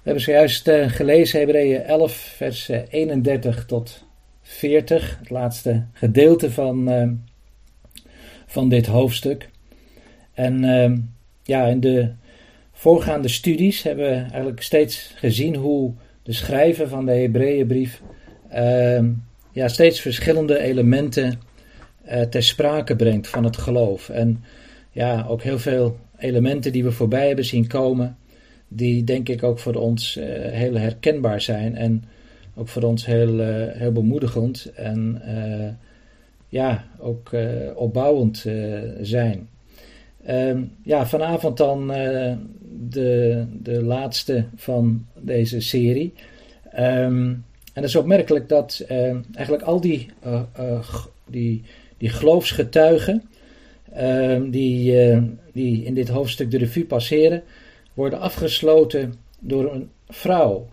We hebben zojuist uh, gelezen Hebreeën 11, vers 31 tot 40, het laatste gedeelte van, uh, van dit hoofdstuk. En uh, ja, in de voorgaande studies hebben we eigenlijk steeds gezien hoe de schrijver van de Hebreeënbrief ja, steeds verschillende elementen ter sprake brengt van het geloof. En ja, ook heel veel elementen die we voorbij hebben zien komen die denk ik ook voor ons uh, heel herkenbaar zijn en ook voor ons heel, uh, heel bemoedigend en uh, ja, ook opbouwend zijn. Um, ja, vanavond dan de, de laatste van deze serie. Um, en het is opmerkelijk dat eigenlijk al die, die, die geloofsgetuigen ehm, die, die in dit hoofdstuk de revue passeren, worden afgesloten door een vrouw.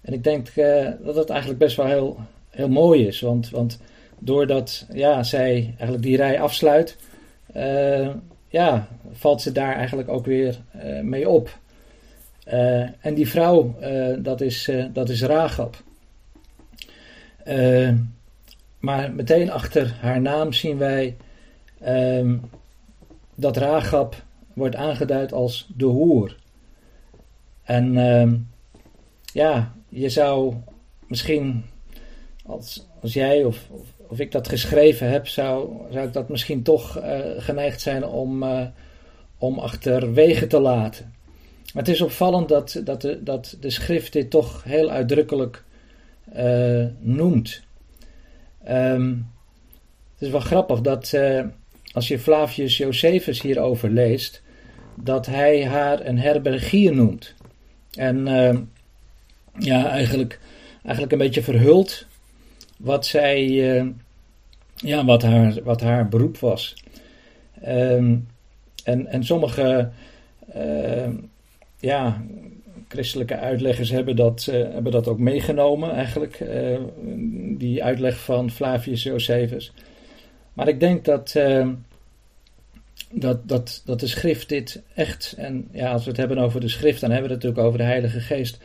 En ik denk uh, dat dat eigenlijk best wel heel, heel mooi is. Want, want doordat ja, zij eigenlijk die rij afsluit, uh, ja, valt ze daar eigenlijk ook weer uh, mee op. en die vrouw, dat, is, dat is Ragab. maar meteen achter haar naam zien wij ehm, dat Ragab wordt aangeduid als de hoer. En uh, ja, je zou misschien, als, als jij of, of, ik dat geschreven heb, zou, zou ik dat misschien toch uh, geneigd zijn om, uh, om achterwege te laten. Maar het is opvallend dat, dat, de, dat de schrift dit toch heel uitdrukkelijk uh, noemt. Um, het is wel grappig dat als je Flavius Josephus hierover leest, dat hij haar een herbergier noemt. En uh, ja, eigenlijk, eigenlijk een beetje verhult wat zij, uh, ja, wat haar, wat haar beroep was. Um, en, en sommige, ja, christelijke uitleggers hebben dat, uh, hebben dat ook meegenomen, eigenlijk, die uitleg van Flavius Josephus. Maar ik denk dat, ehm, dat, dat, dat de schrift dit echt, en ja, als we het hebben over de schrift, dan hebben we het natuurlijk over de Heilige Geest,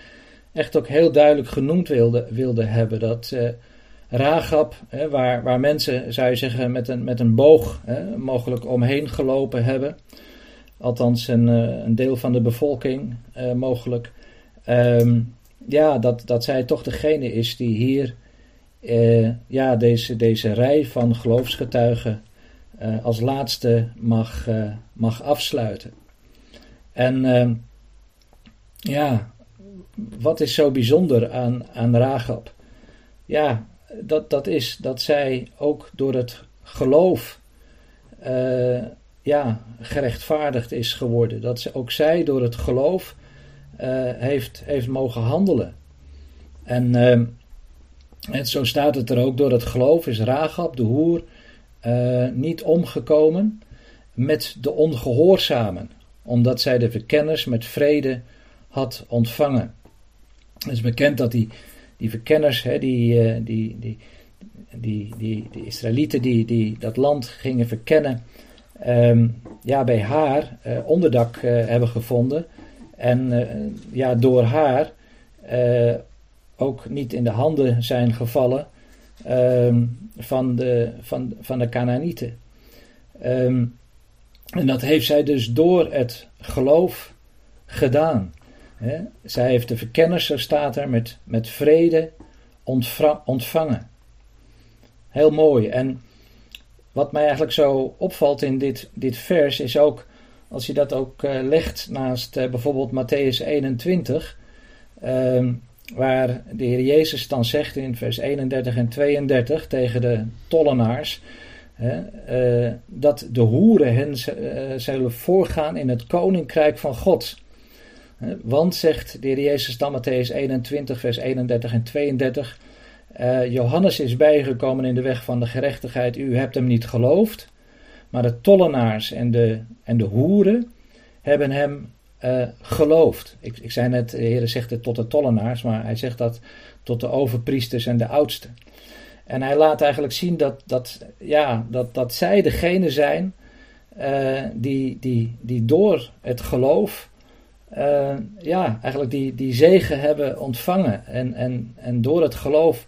echt ook heel duidelijk genoemd wilde, wilde hebben. Dat uh, Ragab, hè, waar, waar mensen, zou je zeggen, met een, met een boog hè, mogelijk omheen gelopen hebben, althans een, uh, een deel van de bevolking uh, mogelijk, um, ja, dat, dat zij toch degene is die hier ja, deze, deze rij van geloofsgetuigen uh, als laatste mag, uh, mag afsluiten. En uh, ja, wat is zo bijzonder aan, aan Ragab? Ja, dat, dat is dat zij ook door het geloof ja, gerechtvaardigd is geworden. Dat ze, ook zij door het geloof heeft, heeft mogen handelen. En, en zo staat het er ook, door het geloof is Ragab, de hoer, uh, niet omgekomen met de ongehoorzamen, omdat zij de verkenners met vrede had ontvangen. Het is bekend dat die, die verkenners, hè, die, uh, die, die, die, die, die Israëlieten die, die dat land gingen verkennen, um, ja, bij haar uh, onderdak hebben gevonden. En ja, door haar ook niet in de handen zijn gevallen um, van de, van, van de Canaanieten. Um, en dat heeft zij dus door het geloof gedaan. Zij heeft de verkenners, zo staat er, met, met vrede ontvangen. Heel mooi. En wat mij eigenlijk zo opvalt in dit, dit vers is ook, als je dat ook uh, legt naast uh, bijvoorbeeld Matthäus 21, um, waar de Heer Jezus dan zegt in vers 31 en 32 tegen de tollenaars, hè, uh, dat de hoeren hen uh, zullen voorgaan in het koninkrijk van God. Want, zegt de Heer Jezus dan Matthäus 21, vers 31 en 32, uh, eh, Johannes is bijgekomen in de weg van de gerechtigheid, u hebt hem niet geloofd, maar de tollenaars en de, en de hoeren hebben hem uh, gelooft. Ik, ik zei net, de Heer zegt het tot de tollenaars, maar hij zegt dat tot de overpriesters en de oudsten. En hij laat eigenlijk zien dat, dat, ja, dat, dat zij degene zijn uh, die, die, die door het geloof uh, ja, eigenlijk die, die zegen hebben ontvangen. En, en, en door het geloof,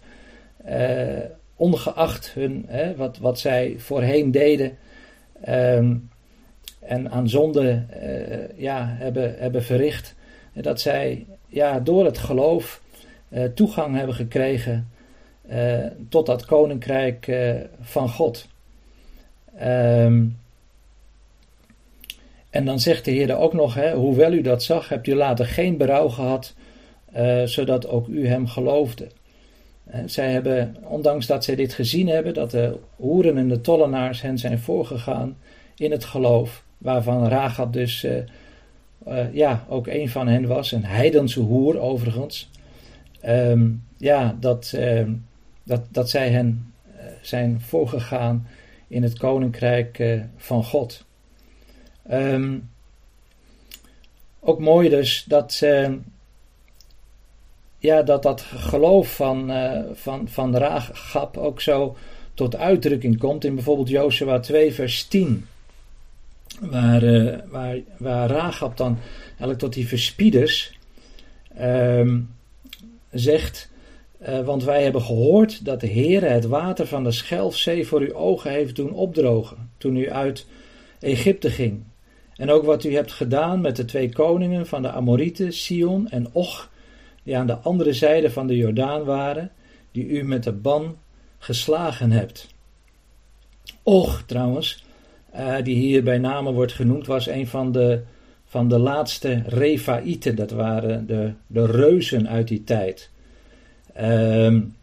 ongeacht hun, hè, wat, wat zij voorheen deden um, en aan zonde uh, ja, hebben, hebben verricht, dat zij ja, door het geloof toegang hebben gekregen tot dat koninkrijk van God. Um, en dan zegt de Heer ook nog, hè, hoewel u dat zag, hebt u later geen berouw gehad, zodat ook u hem geloofde. Zij hebben, ondanks dat zij dit gezien hebben, dat de hoeren en de tollenaars hen zijn voorgegaan in het geloof, waarvan Rahab dus uh, uh, ja, ook een van hen was, een heidense hoer overigens. Um, ja, dat, ehm, dat, dat zij hen zijn voorgegaan in het koninkrijk van God. Um, ook mooi dus dat, ja, dat dat geloof van, van, van Raagap ook zo tot uitdrukking komt in bijvoorbeeld Jozua 2 vers 10. Waar, uh, waar, waar Raagap dan eigenlijk tot die verspieders um, zegt... Uh, want wij hebben gehoord dat de Heere het water van de Schelfzee voor uw ogen heeft doen opdrogen, toen u uit Egypte ging. En ook wat u hebt gedaan met de twee koningen van de Amorieten, Sion en Och, die aan de andere zijde van de Jordaan waren, die u met de ban geslagen hebt. Och, trouwens, uh, die hier bij name wordt genoemd, was een van de, van de laatste Refaïten. Dat waren de, de reuzen uit die tijd. Um,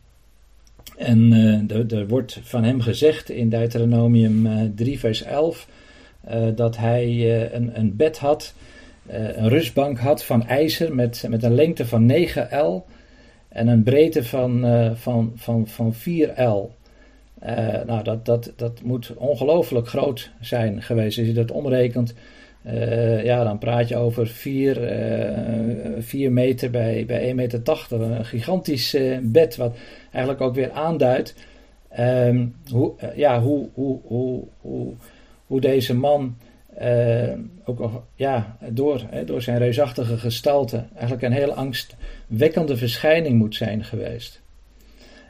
en uh, er wordt van hem gezegd in Deuteronomium uh, eh, 3, vers 11 uh, dat hij een, een, bed had, een rustbank had van ijzer met, met een lengte van 9 L en een breedte van, van, van, van 4 L. nou, dat, dat, dat moet ongelooflijk groot zijn geweest. Als je dat omrekent, ja, dan praat je over 4, 4 meter bij, bij 1,80 meter. Een gigantisch bed, wat eigenlijk ook weer aanduidt um, hoe, ja, hoe, hoe, hoe, hoe hoe deze man uh, ook ja, door, hè, door zijn reusachtige gestalte eigenlijk een heel angstwekkende verschijning moet zijn geweest.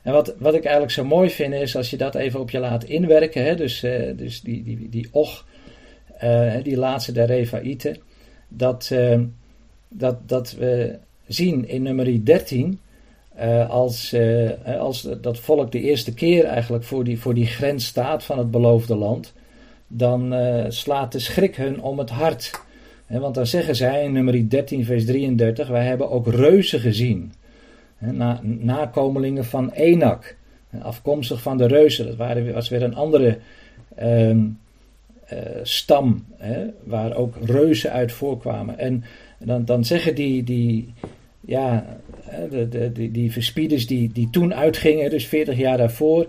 En wat, wat ik eigenlijk zo mooi vind is als je dat even op je laat inwerken, hè, dus, uh, dus die, die, die Och, uh, die laatste der Refaïten, dat, dat, dat we zien in nummer 13 als, als dat volk de eerste keer eigenlijk voor die, voor die grens staat van het beloofde land dan slaat de schrik hun om het hart. want dan zeggen zij in nummer 13, vers 33, wij hebben ook reuzen gezien. Na, nakomelingen van Enak, afkomstig van de reuzen. Dat waren, was weer een andere uh, stam, waar ook reuzen uit voorkwamen. En dan, dan zeggen die, die, ja, de, die, die verspieders die, die toen uitgingen, dus 40 jaar daarvoor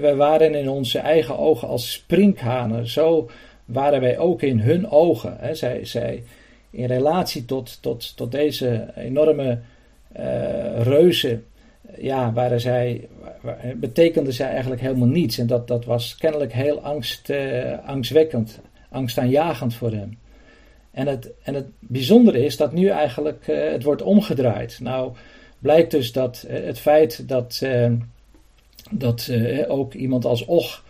wij waren in onze eigen ogen als sprinkhanen. Zo waren wij ook in hun ogen. Zij, zij, in relatie tot, tot, tot deze enorme reuzen, ja, waren zij, betekenden zij eigenlijk helemaal niets. En dat, dat was kennelijk heel angst, uh, angstwekkend, angstaanjagend voor hem. En het, en het bijzondere is dat nu eigenlijk uh, het wordt omgedraaid. Nou, blijkt dus dat het feit dat dat ook iemand als Och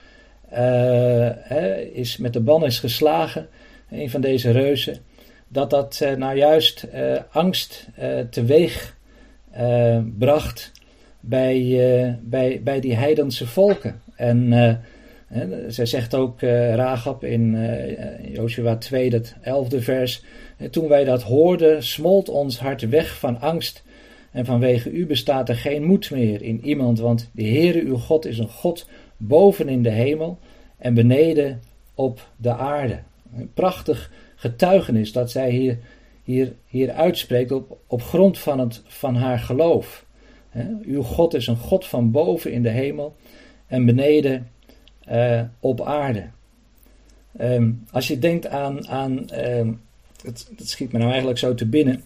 is met de ban is geslagen, een van deze reuzen, dat dat nou juist angst teweeg bracht bij, bij, bij die heidense volken. En zij zegt ook Ragab in Joshua 2, dat 11e vers, toen wij dat hoorden, smolt ons hart weg van angst en vanwege u bestaat er geen moed meer in iemand, want de Heere uw God is een God boven in de hemel en beneden op de aarde. Een prachtig getuigenis dat zij hier, hier, hier uitspreekt op, op grond van, het, van haar geloof. uw God is een God van boven in de hemel en beneden uh, op aarde. Um, als je denkt aan, aan um, het, het, schiet me nou eigenlijk zo te binnen.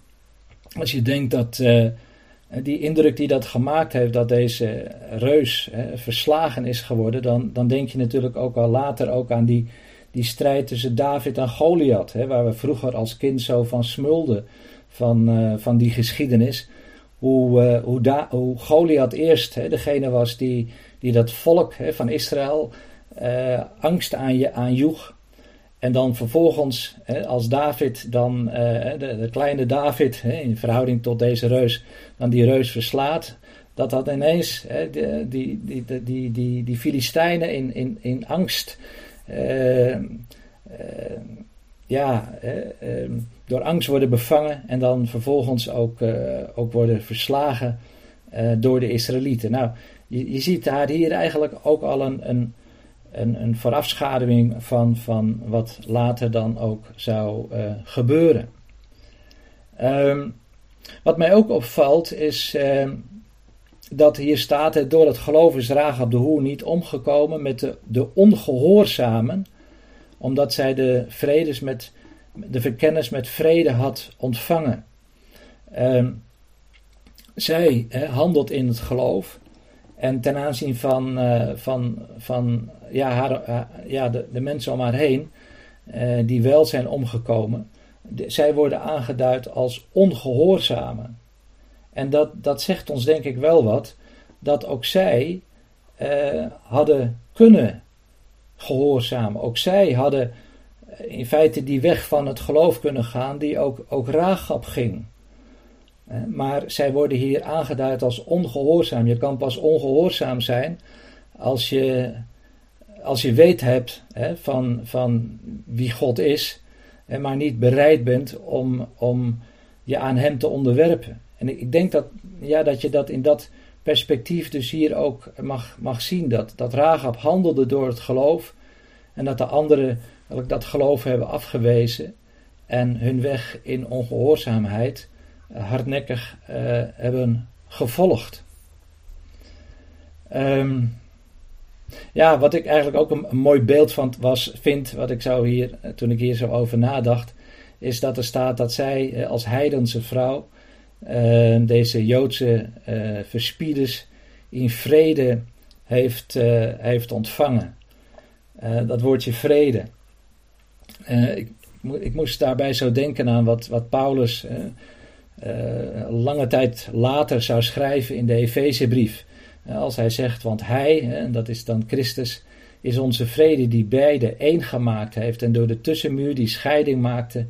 Als je denkt dat, uh, die indruk die dat gemaakt heeft dat deze reus verslagen is geworden, dan, dan denk je natuurlijk ook al later ook aan die, die strijd tussen David en Goliath, hè, waar we vroeger als kind zo van smulden. van, van die geschiedenis. Hoe, hoe, da, Goliath eerst hè, degene was die, die dat volk hè, van Israël angst aan je aanjoeg. En dan vervolgens, hè, als David dan, de, de, kleine David, in verhouding tot deze reus, dan die reus verslaat, dat dat ineens hè, die, die, die, die, die, die Filistijnen in, in, in angst, ja, uh, door angst worden bevangen en dan vervolgens ook, ook worden verslagen door de Israëlieten. Nou, je, ziet daar hier eigenlijk ook al een, een, een, een voorafschaduwing van, van wat later dan ook zou gebeuren. Um, wat mij ook opvalt is ehm, dat hier staat, door het geloof is op de Hoer niet omgekomen met de, de ongehoorzamen, omdat zij de vredes met, de verkennis met vrede had ontvangen. Uh, zij handelt in het geloof en ten aanzien van, uh, van, van ja, haar, ja, de, de mensen om haar heen, uh, die wel zijn omgekomen, zij worden aangeduid als ongehoorzamen. En dat, dat zegt ons denk ik wel wat, dat ook zij eh, hadden kunnen gehoorzamen. Ook zij hadden in feite die weg van het geloof kunnen gaan, die ook, ook Raagap ging. Eh, maar zij worden hier aangeduid als ongehoorzaam. Je kan pas ongehoorzaam zijn als je, als je weet hebt hè, van, van wie God is, maar niet bereid bent om, om je aan Hem te onderwerpen. En ik denk dat, ja, dat je dat in dat perspectief dus hier ook mag, mag zien. Dat, dat Rahab handelde door het geloof en dat de anderen dat geloof hebben afgewezen en hun weg in ongehoorzaamheid eh, hardnekkig uh, hebben gevolgd. Um, ja, wat ik eigenlijk ook een, mooi beeld van was, vind, wat ik zou hier, eh, toen ik hier zo over nadacht, is dat er staat dat zij als heidense vrouw deze Joodse uh, verspieders in vrede heeft, uh, heeft ontvangen. dat woordje vrede. Ik, ik, moest daarbij zo denken aan wat, wat Paulus lange tijd later zou schrijven in de Efezebrief. als hij zegt, want hij, en dat is dan Christus, is onze vrede die beide één gemaakt heeft en door de tussenmuur die scheiding maakte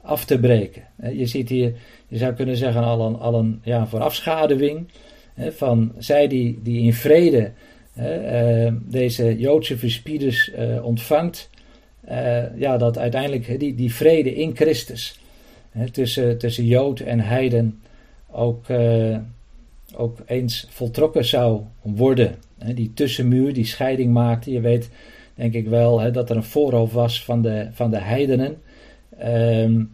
af te breken. Je ziet hier je zou kunnen zeggen al een, al een ja, voorafschaduwing hè, van zij die, die in vrede hè, eh, deze Joodse verspieders uh, ontvangt, uh, ja, dat uiteindelijk die, die vrede in Christus hè, tussen, tussen Jood en Heiden ook, ook eens voltrokken zou worden. die tussenmuur, die scheiding maakte. Je weet denk ik wel dat er een voorhoofd was van de, van de heidenen ehm,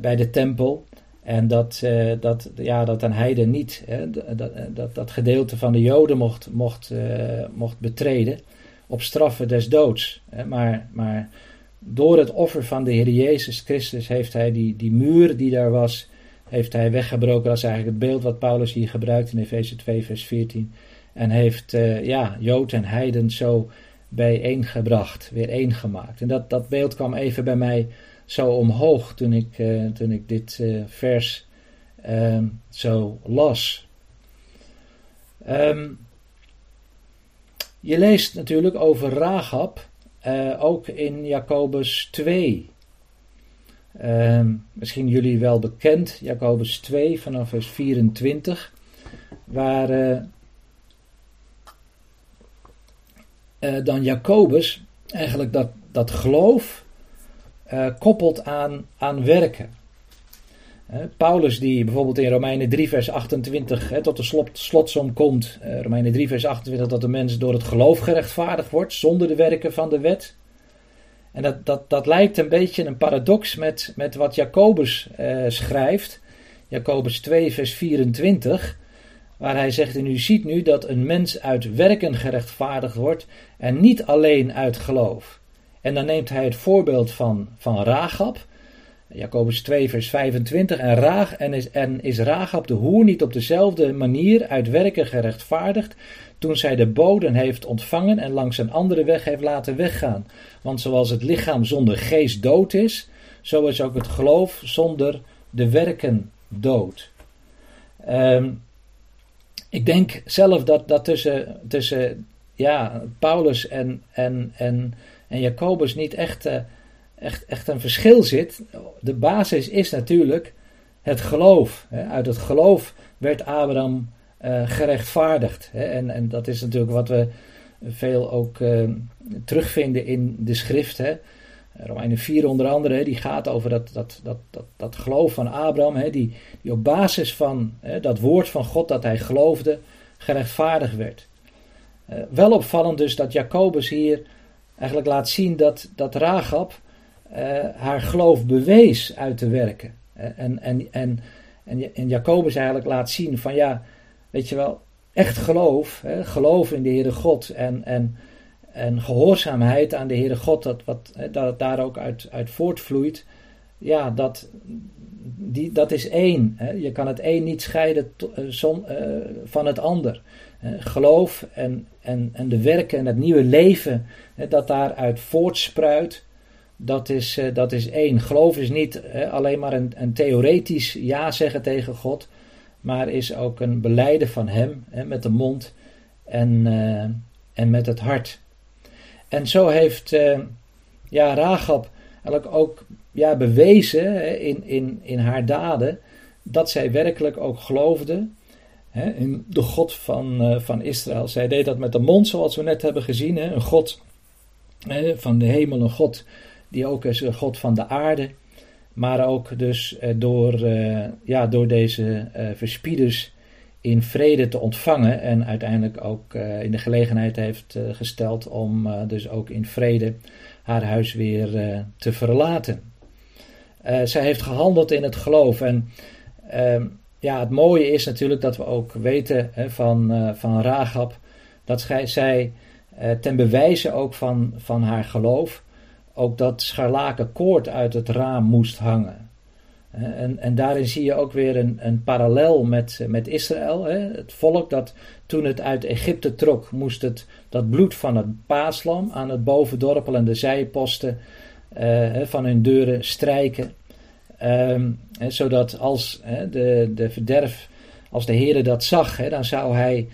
bij de tempel. En dat, uh, dat, ja, dat een heiden niet hè, dat, dat, dat gedeelte van de Joden mocht, mocht, uh, mocht betreden op straffen des doods. Hè. Maar, maar door het offer van de Heer Jezus Christus heeft hij die, die muur die daar was, heeft hij weggebroken. Dat is eigenlijk het beeld wat Paulus hier gebruikt in Efeze 2 vers 14. En heeft uh, ja, Jood en heiden zo bijeengebracht, weer één gemaakt. En dat, dat beeld kwam even bij mij zo omhoog toen ik, uh, toen ik dit uh, vers uh, zo las. Um, je leest natuurlijk over Rahab eh, ook in Jacobus 2. Um, ehm, misschien jullie wel bekend, Jacobus 2 vanaf vers 24, waar dan Jacobus eigenlijk dat, dat geloof uh, koppelt aan, aan werken. Paulus die bijvoorbeeld in Romeinen 3 vers 28 tot de slot, slotsom komt. Uh, Romeinen 3 vers 28 dat de mens door het geloof gerechtvaardigd wordt zonder de werken van de wet. En dat, dat, dat lijkt een beetje een paradox met, met wat Jacobus uh, schrijft. Jacobus 2 vers 24 waar hij zegt en u ziet nu dat een mens uit werken gerechtvaardigd wordt en niet alleen uit geloof. En dan neemt hij het voorbeeld van, van. Jacobus 2, vers 25. En, Raag, en, is, en is de hoer niet op dezelfde manier uit werken gerechtvaardigd. toen zij de boden heeft ontvangen en langs een andere weg heeft laten weggaan? Want zoals het lichaam zonder geest dood is, zo is ook het geloof zonder de werken dood. Ehm, ik denk zelf dat, dat tussen, tussen ja, Paulus en, en, en, en Jacobus niet echt, uh, echt, echt een verschil zit. De basis is natuurlijk het geloof. Uit het geloof werd Abraham uh, gerechtvaardigd. En, en dat is natuurlijk wat we veel ook uh, terugvinden in de schrift. Romeinen 4 onder andere, die gaat over dat, dat, dat, dat, dat geloof van Abraham, die, die op basis van dat woord van God dat hij geloofde, gerechtvaardigd werd. Uh, wel opvallend dus dat Jacobus hier eigenlijk laat zien dat, dat Rahab uh, haar geloof bewees uit te werken. En, en, en, en, en Jacobus eigenlijk laat zien van ja, weet je wel, echt geloof, hè, geloof in de Heere God en, en, en gehoorzaamheid aan de Heere God, dat, wat, dat het daar ook uit, uit voortvloeit, ja, dat, die, dat is één. Hè. Je kan het één niet scheiden uh, uh, van het ander. geloof en, en, en de werken en het nieuwe leven dat daaruit voortspruit, dat is, uh, dat is één. Geloof is niet alleen maar een, een theoretisch ja zeggen tegen God, maar is ook een beleiden van Hem met de mond en, en met het hart. En zo heeft uh, ja, Rahab eigenlijk ook ja, bewezen in, in, in haar daden dat zij werkelijk ook geloofde de God van, uh, van Israël. Zij deed dat met de mond, zoals we net hebben gezien. Een God van de hemel, een God die ook is een God van de aarde. Maar ook dus uh, door, ja, door deze verspieders in vrede te ontvangen en uiteindelijk ook in de gelegenheid heeft gesteld om dus ook in vrede haar huis weer te verlaten. zij heeft gehandeld in het geloof en ehm, ja, het mooie is natuurlijk dat we ook weten hè, van, van Rahab dat zij, zij ten bewijze ook van, van haar geloof ook dat scharlaken koord uit het raam moest hangen. En, en daarin zie je ook weer een, een parallel met, met Israël. Hè? Het volk dat toen het uit Egypte trok, moest het dat bloed van het paaslam aan het bovendorpel en de zijposten uh, van hun deuren strijken. Um, zodat als hè, de, de verderf, als de Heer dat zag, hè, dan zou hij,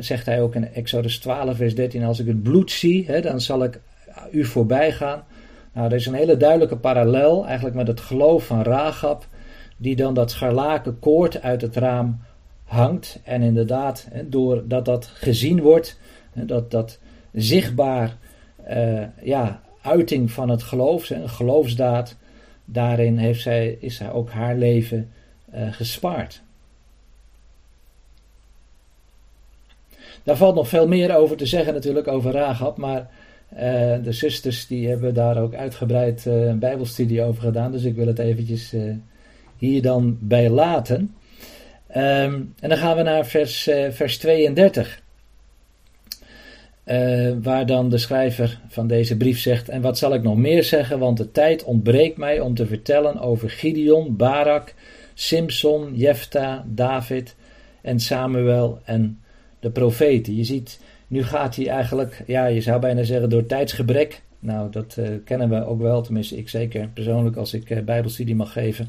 zegt hij ook in Exodus 12, vers 13, als ik het bloed zie, dan zal ik u voorbij gaan. Nou, er is een hele duidelijke parallel eigenlijk met het geloof van Rahab, die dan dat scharlaken koord uit het raam hangt. En inderdaad, doordat dat gezien wordt, dat dat zichtbaar uh, ja, uiting van het geloof, een geloofsdaad, daarin heeft zij, is zij ook haar leven uh, gespaard. Daar valt nog veel meer over te zeggen natuurlijk over Rahab, maar uh, de zusters die hebben daar ook uitgebreid uh, een bijbelstudie over gedaan. Dus ik wil het eventjes hier dan bij laten. Um, en dan gaan we naar vers, vers 32. Waar dan de schrijver van deze brief zegt: En wat zal ik nog meer zeggen? Want de tijd ontbreekt mij om te vertellen over Gideon, Barak, Simson, Jefta, David en Samuel en de profeten. Je ziet nu gaat hij eigenlijk, ja, je zou bijna zeggen door tijdsgebrek. Nou, dat uh, kennen we ook wel, tenminste ik zeker persoonlijk als ik uh, bijbelstudie mag geven.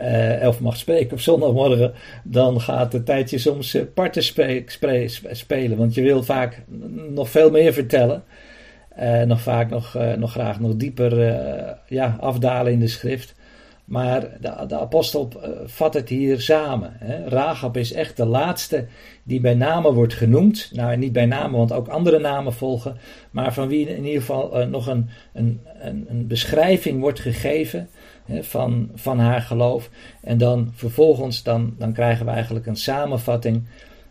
Uh, of mag spreken op zondagmorgen, dan gaat het tijdje soms parten spe spe spelen. Want je wil vaak nog veel meer vertellen. nog vaak nog, nog graag nog dieper ja, afdalen in de schrift. Maar de, de apostel uh, vat het hier samen. Hè. Is echt de laatste die bij name wordt genoemd. Nou, niet bij name, want ook andere namen volgen. Maar van wie in ieder geval uh, nog een, een, een, een, beschrijving wordt gegeven van, van haar geloof. En dan vervolgens dan, dan krijgen we eigenlijk een samenvatting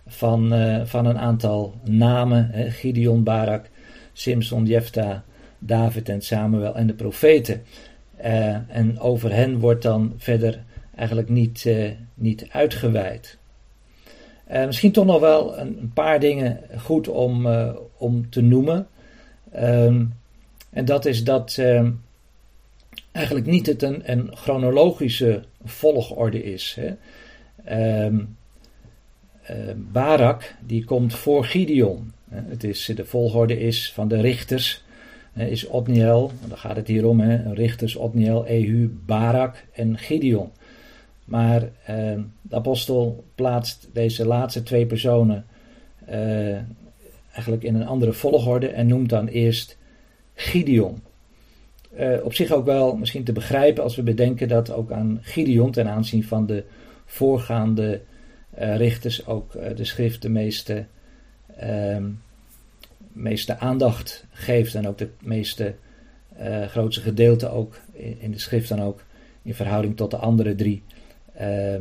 van, uh, van een aantal namen. Hè, Gideon, Barak, Simson, Jefta, David en Samuel en de profeten. Uh, en over hen wordt dan verder eigenlijk niet, uh, niet uitgeweid. Misschien toch nog wel een, een paar dingen goed om, om te noemen. Um, en dat is dat ehm, eigenlijk niet het een, een chronologische volgorde is. Hè. Um, Barak die komt voor Gideon. Het is, de volgorde is van de richters is Otniel, daar gaat het hier om, hè, richters Otniel, Ehu, Barak en Gideon. Maar de apostel plaatst deze laatste twee personen eigenlijk in een andere volgorde en noemt dan eerst Gideon. Op zich ook wel misschien te begrijpen als we bedenken dat ook aan Gideon ten aanzien van de voorgaande richters ook de schrift de meeste um, meeste aandacht geeft en ook de meeste grootste gedeelte ook in, de schrift dan ook in verhouding tot de andere drie uh,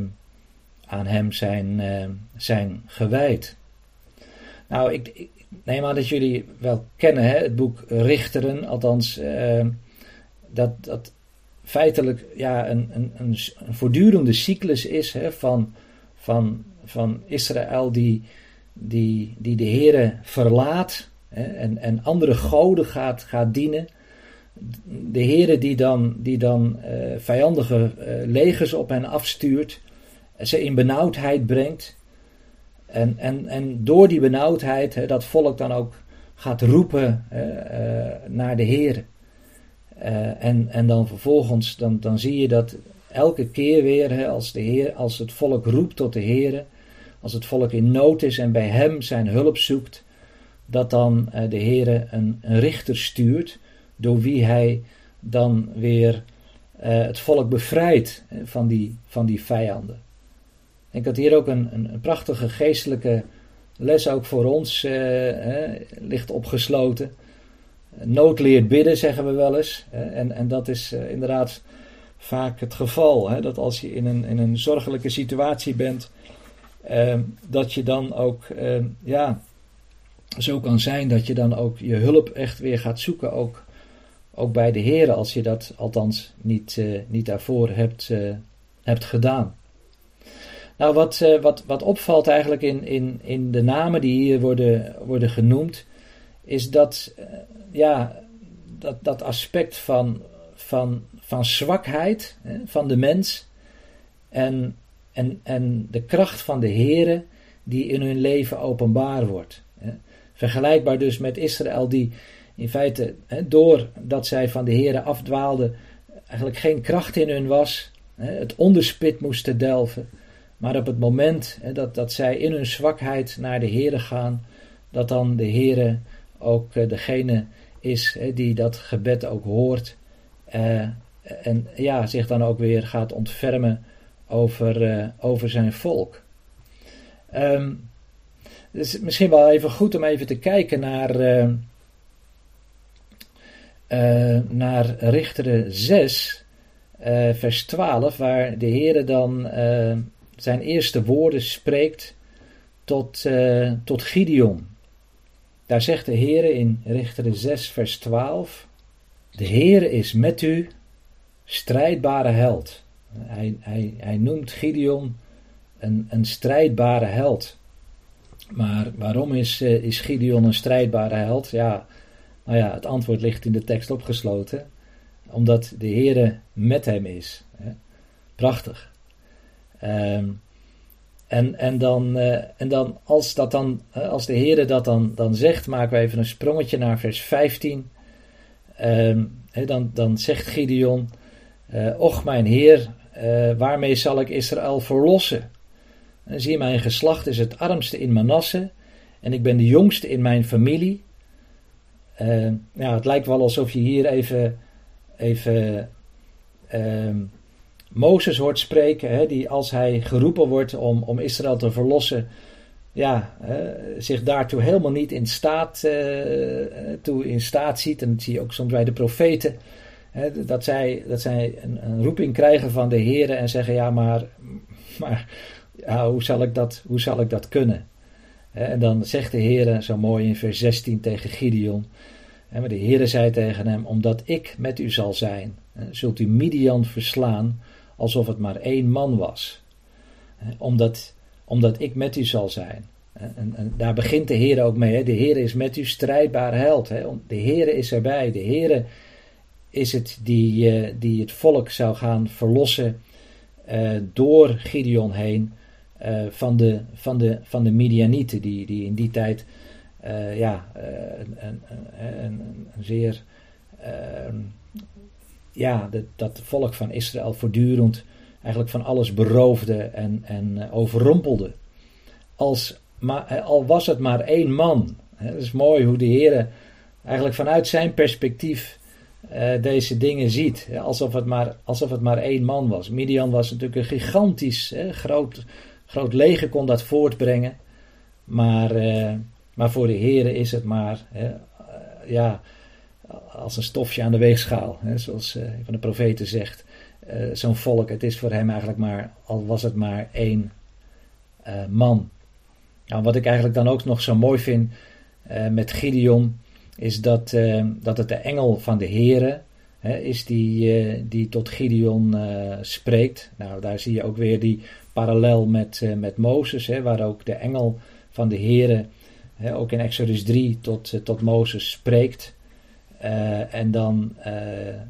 aan hem zijn, uh, zijn gewijd. Nou, ik, ik, neem aan dat jullie wel kennen hè, het boek Richteren, althans dat dat feitelijk ja, een, een, een, voortdurende cyclus is hè, van, van, van Israël die die, die de Heere verlaat hè, en, en andere goden gaat, gaat dienen. De Heere die dan, die dan uh, vijandige uh, legers op hen afstuurt, ze in benauwdheid brengt. En, en, en door die benauwdheid hè, dat volk dan ook gaat roepen uh, naar de Heer. en, en dan vervolgens dan, dan zie je dat elke keer weer, hè, als, de Heer, als het volk roept tot de Heer, als het volk in nood is en bij hem zijn hulp zoekt, dat dan uh, de Heere een, een, richter stuurt, door wie hij dan weer uh, het volk bevrijdt van, die, van die vijanden. Ik dat hier ook een, een, een prachtige geestelijke les ook voor ons ligt opgesloten. Nood leert bidden, zeggen we wel eens. en, en dat is inderdaad vaak het geval. Hè? Dat als je in een, in een zorgelijke situatie bent, Ehm, dat je dan ook, ehm, ja, zo kan zijn dat je dan ook je hulp echt weer gaat zoeken, ook, ook bij de Heer, als je dat althans niet, uh, niet daarvoor hebt, uh, hebt gedaan. Nou, wat, uh, wat, wat opvalt eigenlijk in, in, in de namen die hier worden, worden genoemd, is dat, ja, dat, dat aspect van, van, van zwakheid hè, van de mens en en, en de kracht van de Here die in hun leven openbaar wordt. Vergelijkbaar dus met Israël die in feite, doordat zij van de Here afdwaalden, eigenlijk geen kracht in hun was, het onderspit moesten delven. Maar op het moment dat, dat zij in hun zwakheid naar de Here gaan, dat dan de Here ook eh, degene is die dat gebed ook hoort. Eh, en ja, zich dan ook weer gaat ontfermen over, uh, over zijn volk. Um, het is misschien wel even goed om even te kijken naar, uh, uh, naar Richteren 6, vers 12, waar de Heer dan zijn eerste woorden spreekt tot, tot Gideon. Daar zegt de Heer in Richteren 6, vers 12: De Heer is met u, strijdbare held. Hij, hij, hij noemt Gideon een, een strijdbare held. Maar waarom is, uh, is Gideon een strijdbare held? Ja, nou ja, het antwoord ligt in de tekst opgesloten. Omdat de Heere met hem is. Prachtig. Um, en, en, dan, uh, en dan, als, dat dan, als de Heere dat dan, dan zegt, maken we even een sprongetje naar vers 15. Um, he, dan, dan zegt Gideon: uh, Och, mijn Heer, waarmee zal ik Israël verlossen? En zie, mijn geslacht is het armste in Manasse en ik ben de jongste in mijn familie. Uh, ja, het lijkt wel alsof je hier even, even uh, Mozes hoort spreken, hè, die als hij geroepen wordt om, om Israël te verlossen, ja, zich daartoe helemaal niet in staat, toe in staat ziet. En dat zie je ook soms bij de profeten dat zij, dat zij een, een, roeping krijgen van de Heer en zeggen: Ja, maar, maar ja, hoe, zal ik dat, hoe zal ik dat kunnen? en dan zegt de Heer zo mooi in vers 16 tegen Gideon. maar de Heer zei tegen hem: Omdat ik met u zal zijn, zult u Midian verslaan alsof het maar één man was. omdat, omdat ik met u zal zijn. En, en, daar begint de Heer ook mee. Hè. De Heer is met u strijdbaar held. Hè. De Heer is erbij. De Heer is het die, uh, die het volk zou gaan verlossen uh, door Gideon heen uh, van, de, van, de, van de Midianieten, die, die in die tijd ja, een zeer ja, de, dat volk van Israël voortdurend eigenlijk van alles beroofde en, en overrompelde. Als, maar, al was het maar één man. Het is mooi hoe de Heer eigenlijk vanuit zijn perspectief deze dingen ziet. Alsof het, maar, alsof het maar één man was. Midian was natuurlijk een gigantisch groot, groot leger, kon dat voortbrengen. Maar, maar voor de Heer is het maar ja, als een stofje aan de weegschaal. Hè, zoals uh, van de profeten zegt. Uh, Zo'n volk, het is voor hem eigenlijk maar, al was het maar één uh, man. Nou, wat ik eigenlijk dan ook nog zo mooi vind met Gideon, is dat, dat het de engel van de Here is die, die tot Gideon spreekt. Nou, daar zie je ook weer die parallel met, met Mozes, hè, waar ook de engel van de Here, ook in Exodus 3, tot, tot Mozes spreekt. Uh, en dan uh,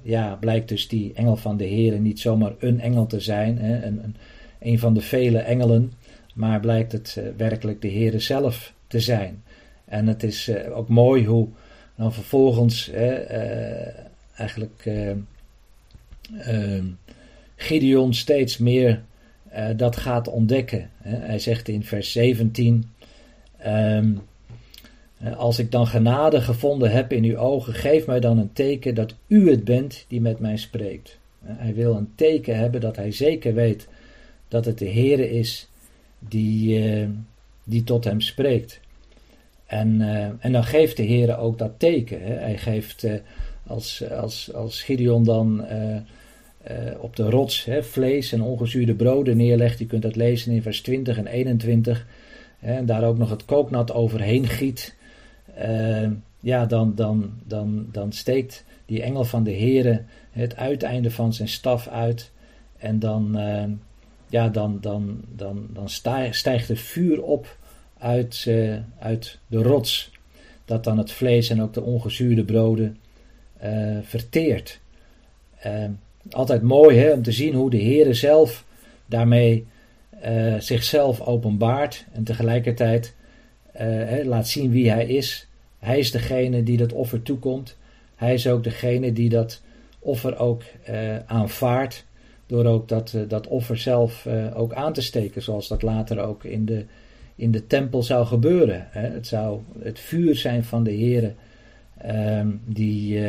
ja, blijkt dus die engel van de Heer niet zomaar een engel te zijn, hè, een, een, van de vele engelen, maar blijkt het uh, werkelijk de Heer zelf te zijn. En het is ook mooi hoe dan vervolgens eigenlijk ehm, Gideon steeds meer dat gaat ontdekken. Hè. Hij zegt in vers 17. Um, als ik dan genade gevonden heb in uw ogen, geef mij dan een teken dat u het bent die met mij spreekt. Hij wil een teken hebben dat hij zeker weet dat het de Heere is die, uh, die tot hem spreekt. En, en dan geeft de Heere ook dat teken. Hij geeft als, als, als Gideon dan op de rots vlees en ongezuurde broden neerlegt. Je kunt dat lezen in vers 20 en 21. Hè, en daar ook nog het kooknat overheen giet. Uh, ja, dan, dan, dan, dan steekt die engel van de Heere het uiteinde van zijn staf uit. En dan, uh, ja, dan, dan, dan, dan stijgt er vuur op uit, uh, uit de rots. Dat dan het vlees en ook de ongezuurde broden verteert. Ehm, altijd mooi hè, om te zien hoe de Heere zelf daarmee zichzelf openbaart. En tegelijkertijd laat zien wie hij is. Hij is degene die dat offer toekomt. Hij is ook degene die dat offer ook uh, aanvaardt. Door ook dat, uh, dat offer zelf uh, ook aan te steken. Zoals dat later ook in de, in de tempel zou gebeuren. Hè. Het zou het vuur zijn van de Heer. Ehm, die,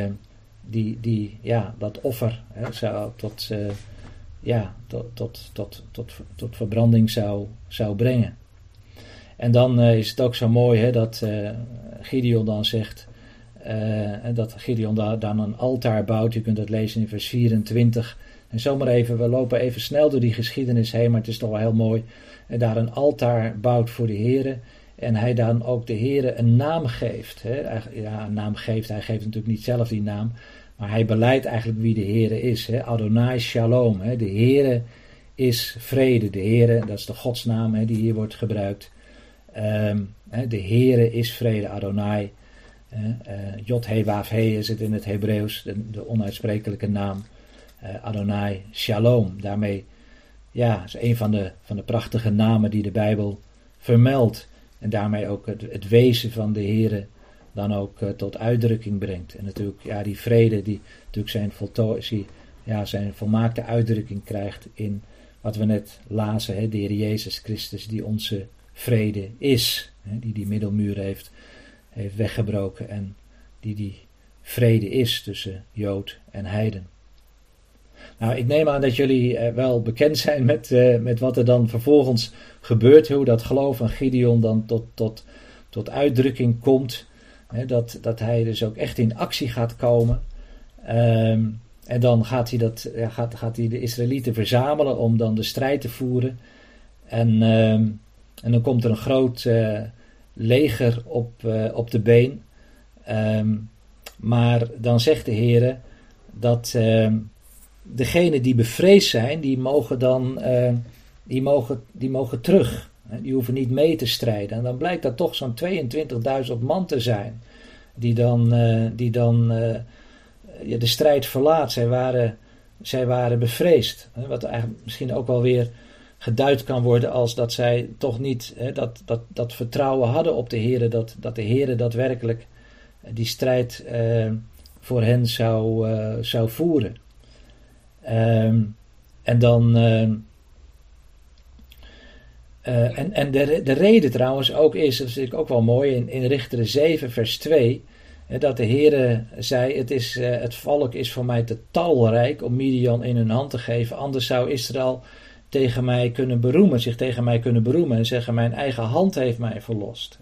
die, die ja, dat offer hè, zou tot, ja, tot, tot, tot, tot, tot verbranding zou, zou brengen. En dan is het ook zo mooi hè, dat Gideon dan zegt uh, dat Gideon dan een altaar bouwt. Je kunt dat lezen in vers 24. En zomaar even, we lopen even snel door die geschiedenis heen, maar het is toch wel heel mooi. En daar een altaar bouwt voor de Heeren. En hij dan ook de Heeren een naam geeft. Hè. Ja, een naam geeft. Hij geeft natuurlijk niet zelf die naam. Maar hij beleidt eigenlijk wie de Heere is. Hè. Adonai Shalom. Hè. De Heere is vrede. De Heere, dat is de godsnaam hè, die hier wordt gebruikt. Um, de Heere is vrede, Adonai. Jod He Waaf He is het in het Hebreeuws, de, onuitsprekelijke naam. Uh, Adonai Shalom. Daarmee ja, is een van de, van de prachtige namen die de Bijbel vermeldt. En daarmee ook het, wezen van de Heere dan ook uh, tot uitdrukking brengt. En natuurlijk ja, die vrede die natuurlijk zijn, ja, zijn volmaakte uitdrukking krijgt in wat we net lazen. Hè, de Heer Jezus Christus die onze vrede is. Die die middelmuur heeft, heeft weggebroken en die die vrede is tussen Jood en Heiden. Nou, ik neem aan dat jullie eh, wel bekend zijn met, uh, met wat er dan vervolgens gebeurt, hoe dat geloof van Gideon dan tot, tot, tot uitdrukking komt. Dat, dat hij dus ook echt in actie gaat komen. Um, en dan gaat hij, dat, ja, gaat, gaat hij de Israëlieten verzamelen om dan de strijd te voeren. En um, en dan komt er een groot uh, leger op, uh, op de been. Um, maar dan zegt de Heer dat uh, degenen die bevreesd zijn, die mogen dan uh, die mogen, die mogen terug. Die hoeven niet mee te strijden. En dan blijkt dat toch zo'n 22.000 man te zijn. Die dan, die dan de strijd verlaat. Zij waren, zij waren bevreesd. Wat eigenlijk misschien ook wel weer geduid kan worden als dat zij toch niet hè, dat, dat, dat vertrouwen hadden op de Heer, dat, dat de Heer daadwerkelijk eh, die strijd uh, voor hen zou, uh, zou voeren. Um, En dan. en en de, de reden trouwens ook is, dat ik ook wel mooi, in, in Richteren 7, vers 2 dat de Heere zei: het, is, eh, het volk is voor mij te talrijk om Midian in hun hand te geven. Anders zou Israël tegen mij kunnen beroemen, zich tegen mij kunnen beroemen en zeggen: Mijn eigen hand heeft mij verlost.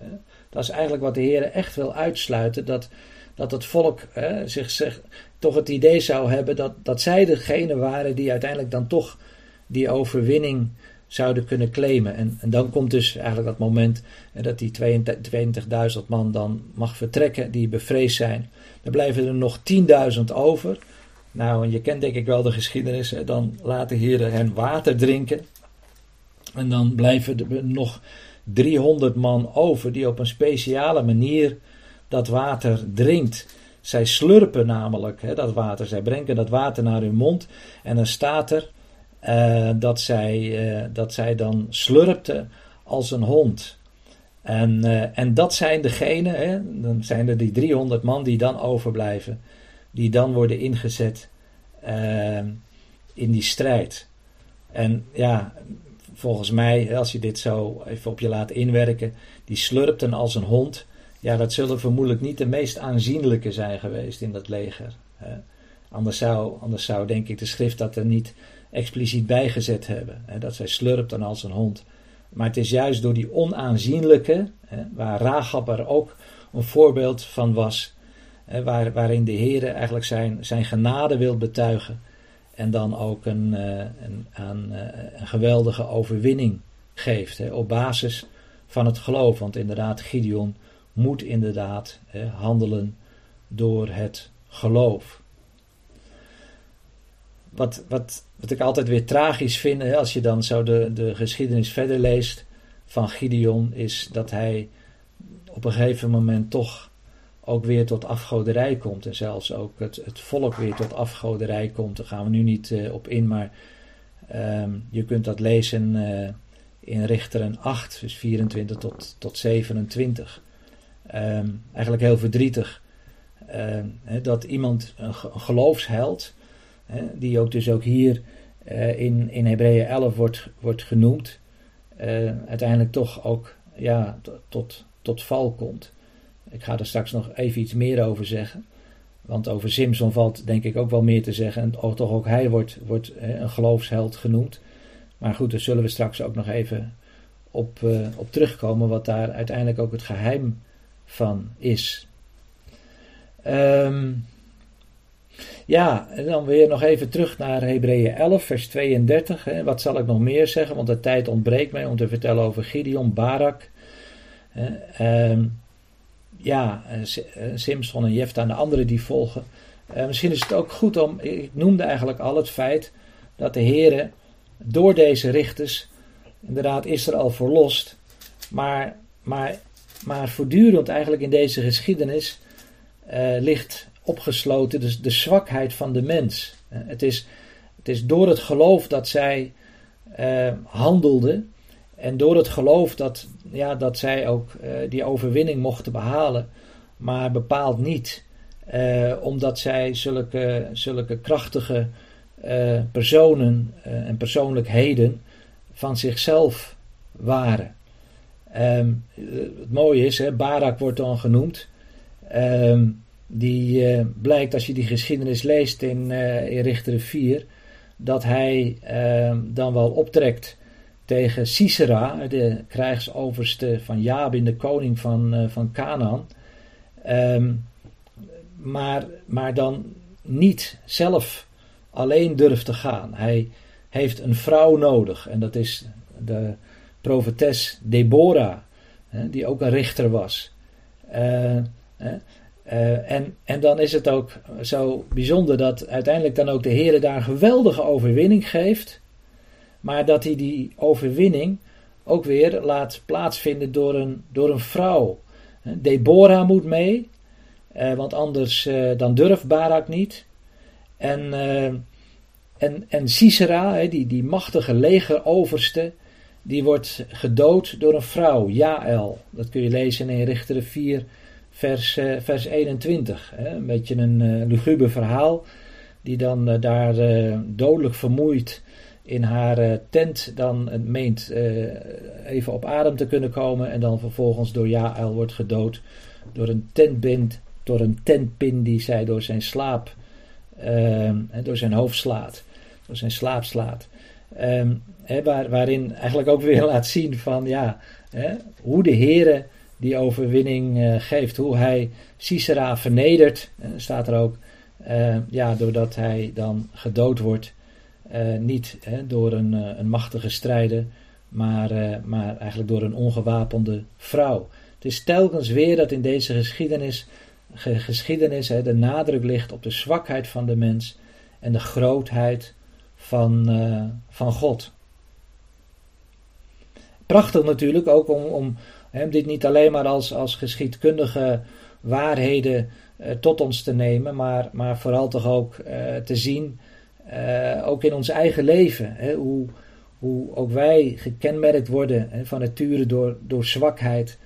Dat is eigenlijk wat de Heer echt wil uitsluiten: dat, dat het volk zich, zich toch het idee zou hebben dat, dat zij degene waren die uiteindelijk dan toch die overwinning zouden kunnen claimen. En, en dan komt dus eigenlijk dat moment dat die 22.000 man dan mag vertrekken, die bevreesd zijn. Dan blijven er nog 10.000 over. Nou, je kent denk ik wel de geschiedenis. Dan laten heren hen water drinken. En dan blijven er nog 300 man over die op een speciale manier dat water drinkt. Zij slurpen namelijk hè, dat water. Zij brengen dat water naar hun mond. En dan staat er uh, dat, zij, uh, dat zij dan slurpte als een hond. En, uh, en dat zijn degenen, dan zijn er die 300 man die dan overblijven, die dan worden ingezet in die strijd. En ja, volgens mij, als je dit zo even op je laat inwerken, die slurpten als een hond. Ja, dat zullen vermoedelijk niet de meest aanzienlijke zijn geweest in dat leger. Anders, zou, anders zou, denk ik, de schrift dat er niet expliciet bijgezet hebben. Dat zij slurpt dan als een hond. Maar het is juist door die onaanzienlijke, hè, waar Rahab er ook een voorbeeld van was, hè, waar, waarin de Heer eigenlijk zijn, zijn genade wil betuigen en dan ook een, uh, een, uh, een geweldige overwinning geeft hè, op basis van het geloof. Want inderdaad, Gideon moet inderdaad handelen door het geloof wat, wat, wat ik altijd weer tragisch vind, hè, als je dan zo de, de geschiedenis verder leest van Gideon, is dat hij op een gegeven moment toch ook weer tot afgoderij komt. En zelfs ook het, het volk weer tot afgoderij komt. Daar gaan we nu niet uh, op in, maar um, je kunt dat lezen uh, in Richteren 8, dus 24 tot, tot 27. Um, eigenlijk heel verdrietig. Uh, dat iemand, een, geloofsheld, die ook dus ook hier uh, in, in Hebreeën 11 wordt, wordt genoemd, uiteindelijk toch ook ja, tot, tot val komt. Ik ga er straks nog even iets meer over zeggen. Want over Simpson valt denk ik ook wel meer te zeggen. En toch ook hij wordt, wordt een geloofsheld genoemd. Maar goed, daar zullen we straks ook nog even op, uh, op terugkomen. Wat daar uiteindelijk ook het geheim van is. Um, ja, en dan weer nog even terug naar Hebreeën 11, vers 32. Hè. Wat zal ik nog meer zeggen? Want de tijd ontbreekt mij om te vertellen over Gideon, Barak. Ehm, ja, eh, eh, Simpson en Jefta en de anderen die volgen. Uh, misschien is het ook goed om, ik noemde eigenlijk al het feit dat de Heer door deze richters inderdaad Israël verlost. Maar, maar, maar voortdurend eigenlijk in deze geschiedenis uh, ligt opgesloten, dus de zwakheid van de mens. Het is, het is door het geloof dat zij handelden en door het geloof dat, ja, dat zij ook uh, die overwinning mochten behalen, maar bepaald niet uh, omdat zij zulke, zulke krachtige personen en persoonlijkheden van zichzelf waren. Um, het mooie is, hè, Barak wordt dan genoemd. Um, die blijkt als je die geschiedenis leest in, in Richteren 4, dat hij uh, dan wel optrekt tegen Sisera, de krijgsoverste van Jabin, de koning van, van Canaan. Um, maar, maar dan niet zelf alleen durft te gaan. Hij heeft een vrouw nodig en dat is de profetes Deborah, die ook een richter was. Uh, en, en dan is het ook zo bijzonder dat uiteindelijk dan ook de Heer daar een geweldige overwinning geeft. Maar dat hij die overwinning ook weer laat plaatsvinden door een, door een vrouw. Deborah moet mee, uh, want anders uh, dan durft Barak niet. En, en, en Sisera, die, die machtige legeroverste, die wordt gedood door een vrouw, Jaël. Dat kun je lezen in Richteren 4, vers, uh, vers 21. Hè? Een beetje een uh, verhaal, die dan daar dodelijk vermoeid in haar tent dan meent even op adem te kunnen komen en dan vervolgens door Jaël wordt gedood door een tentbind, door een tentpin die zij door zijn slaap, en door zijn hoofd slaat, door zijn slaap slaat. waar, waarin eigenlijk ook weer laat zien van ja, hoe de Heere die overwinning uh, geeft. Hoe hij Sisera vernedert, uh, staat er ook, uh, ja, doordat hij dan gedood wordt. Niet door een, een machtige strijder, maar, maar eigenlijk door een ongewapende vrouw. Het is telkens weer dat in deze geschiedenis, geschiedenis de nadruk ligt op de zwakheid van de mens en de grootheid van, van God. Prachtig natuurlijk ook om, om, He, dit niet alleen maar als, als geschiedkundige waarheden tot ons te nemen, maar, maar vooral toch ook te zien, uh, ook in ons eigen leven, he, hoe, hoe ook wij gekenmerkt worden he, van nature door, door zwakheid,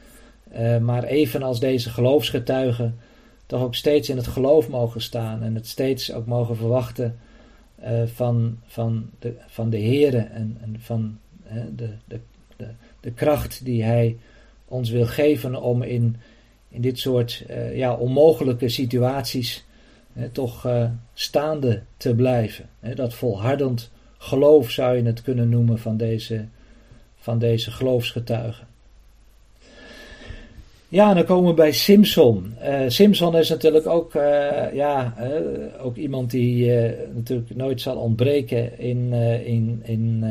maar evenals deze geloofsgetuigen toch ook steeds in het geloof mogen staan en het steeds ook mogen verwachten van, van, de, van de Here en, en van de, de, de, de kracht die Hij ons wil geven om in, in dit soort uh, ja, onmogelijke situaties toch uh, staande te blijven. dat volhardend geloof zou je het kunnen noemen van deze, van deze geloofsgetuigen. Ja, dan komen we bij Simpson. Uh, Simpson is natuurlijk ook, ja, ook iemand die natuurlijk nooit zal ontbreken in, in, in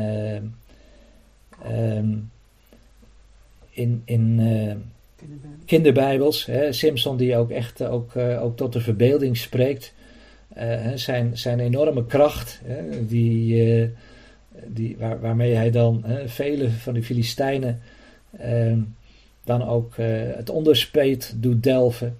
um, in, in kinderbijbels. Hè, Simpson die ook echt ook, uh, ook tot de verbeelding spreekt. Uh, zijn, zijn enorme kracht, hè, die, die, waar, waarmee hij dan vele van de Filistijnen ehm, dan ook het onderspeet doet delven.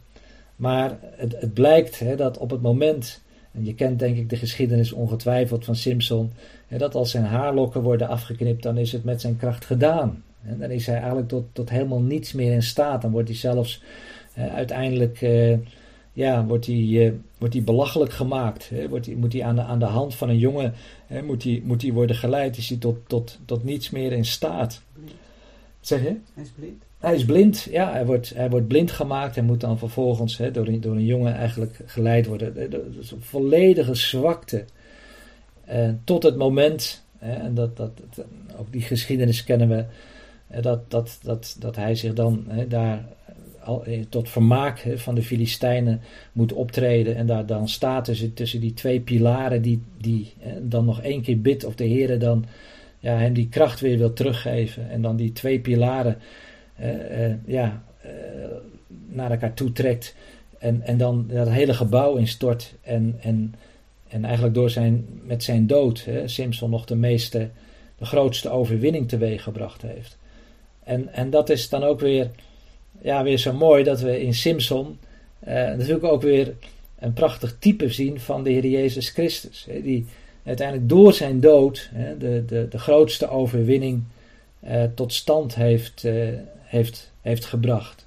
Maar het, het blijkt hè, dat op het moment, en je kent denk ik de geschiedenis ongetwijfeld van Simpson, hè, dat als zijn haarlokken worden afgeknipt, dan is het met zijn kracht gedaan. En dan is hij eigenlijk tot, tot helemaal niets meer in staat. Dan wordt hij zelfs uh, uiteindelijk uh, ja, wordt hij, uh, wordt hij belachelijk gemaakt. Hè? Wordt hij, moet hij aan de, aan de hand van een jongen hè, moet hij, moet hij worden geleid. Is hij tot, tot, tot niets meer in staat. Blind. Zeg je? Hij is blind. Hij is blind, ja. Hij wordt, hij wordt blind gemaakt en moet dan vervolgens hè, door, een, door een jongen eigenlijk geleid worden. Dat is een volledige zwakte. tot het moment, hè, en dat, dat, dat, ook die geschiedenis kennen we dat, dat, dat, dat hij zich dan daar al, eh, tot vermaak van de Filistijnen moet optreden. En daar dan staat tussen, tussen die twee pilaren, die, die dan nog één keer bidt of de Heer dan ja, hem die kracht weer wil teruggeven. En dan die twee pilaren uh, ja, naar elkaar toe trekt. En, en dan dat hele gebouw instort. En, en, en eigenlijk door zijn, met zijn dood hè, Simpson nog de meeste, de grootste overwinning teweeg gebracht heeft. En, en dat is dan ook weer, ja, weer zo mooi dat we in Simpson uh, natuurlijk ook weer een prachtig type zien van de Heer Jezus Christus. Hè, die uiteindelijk door zijn dood hè, de, de, de grootste overwinning uh, tot stand heeft, uh, heeft, heeft gebracht.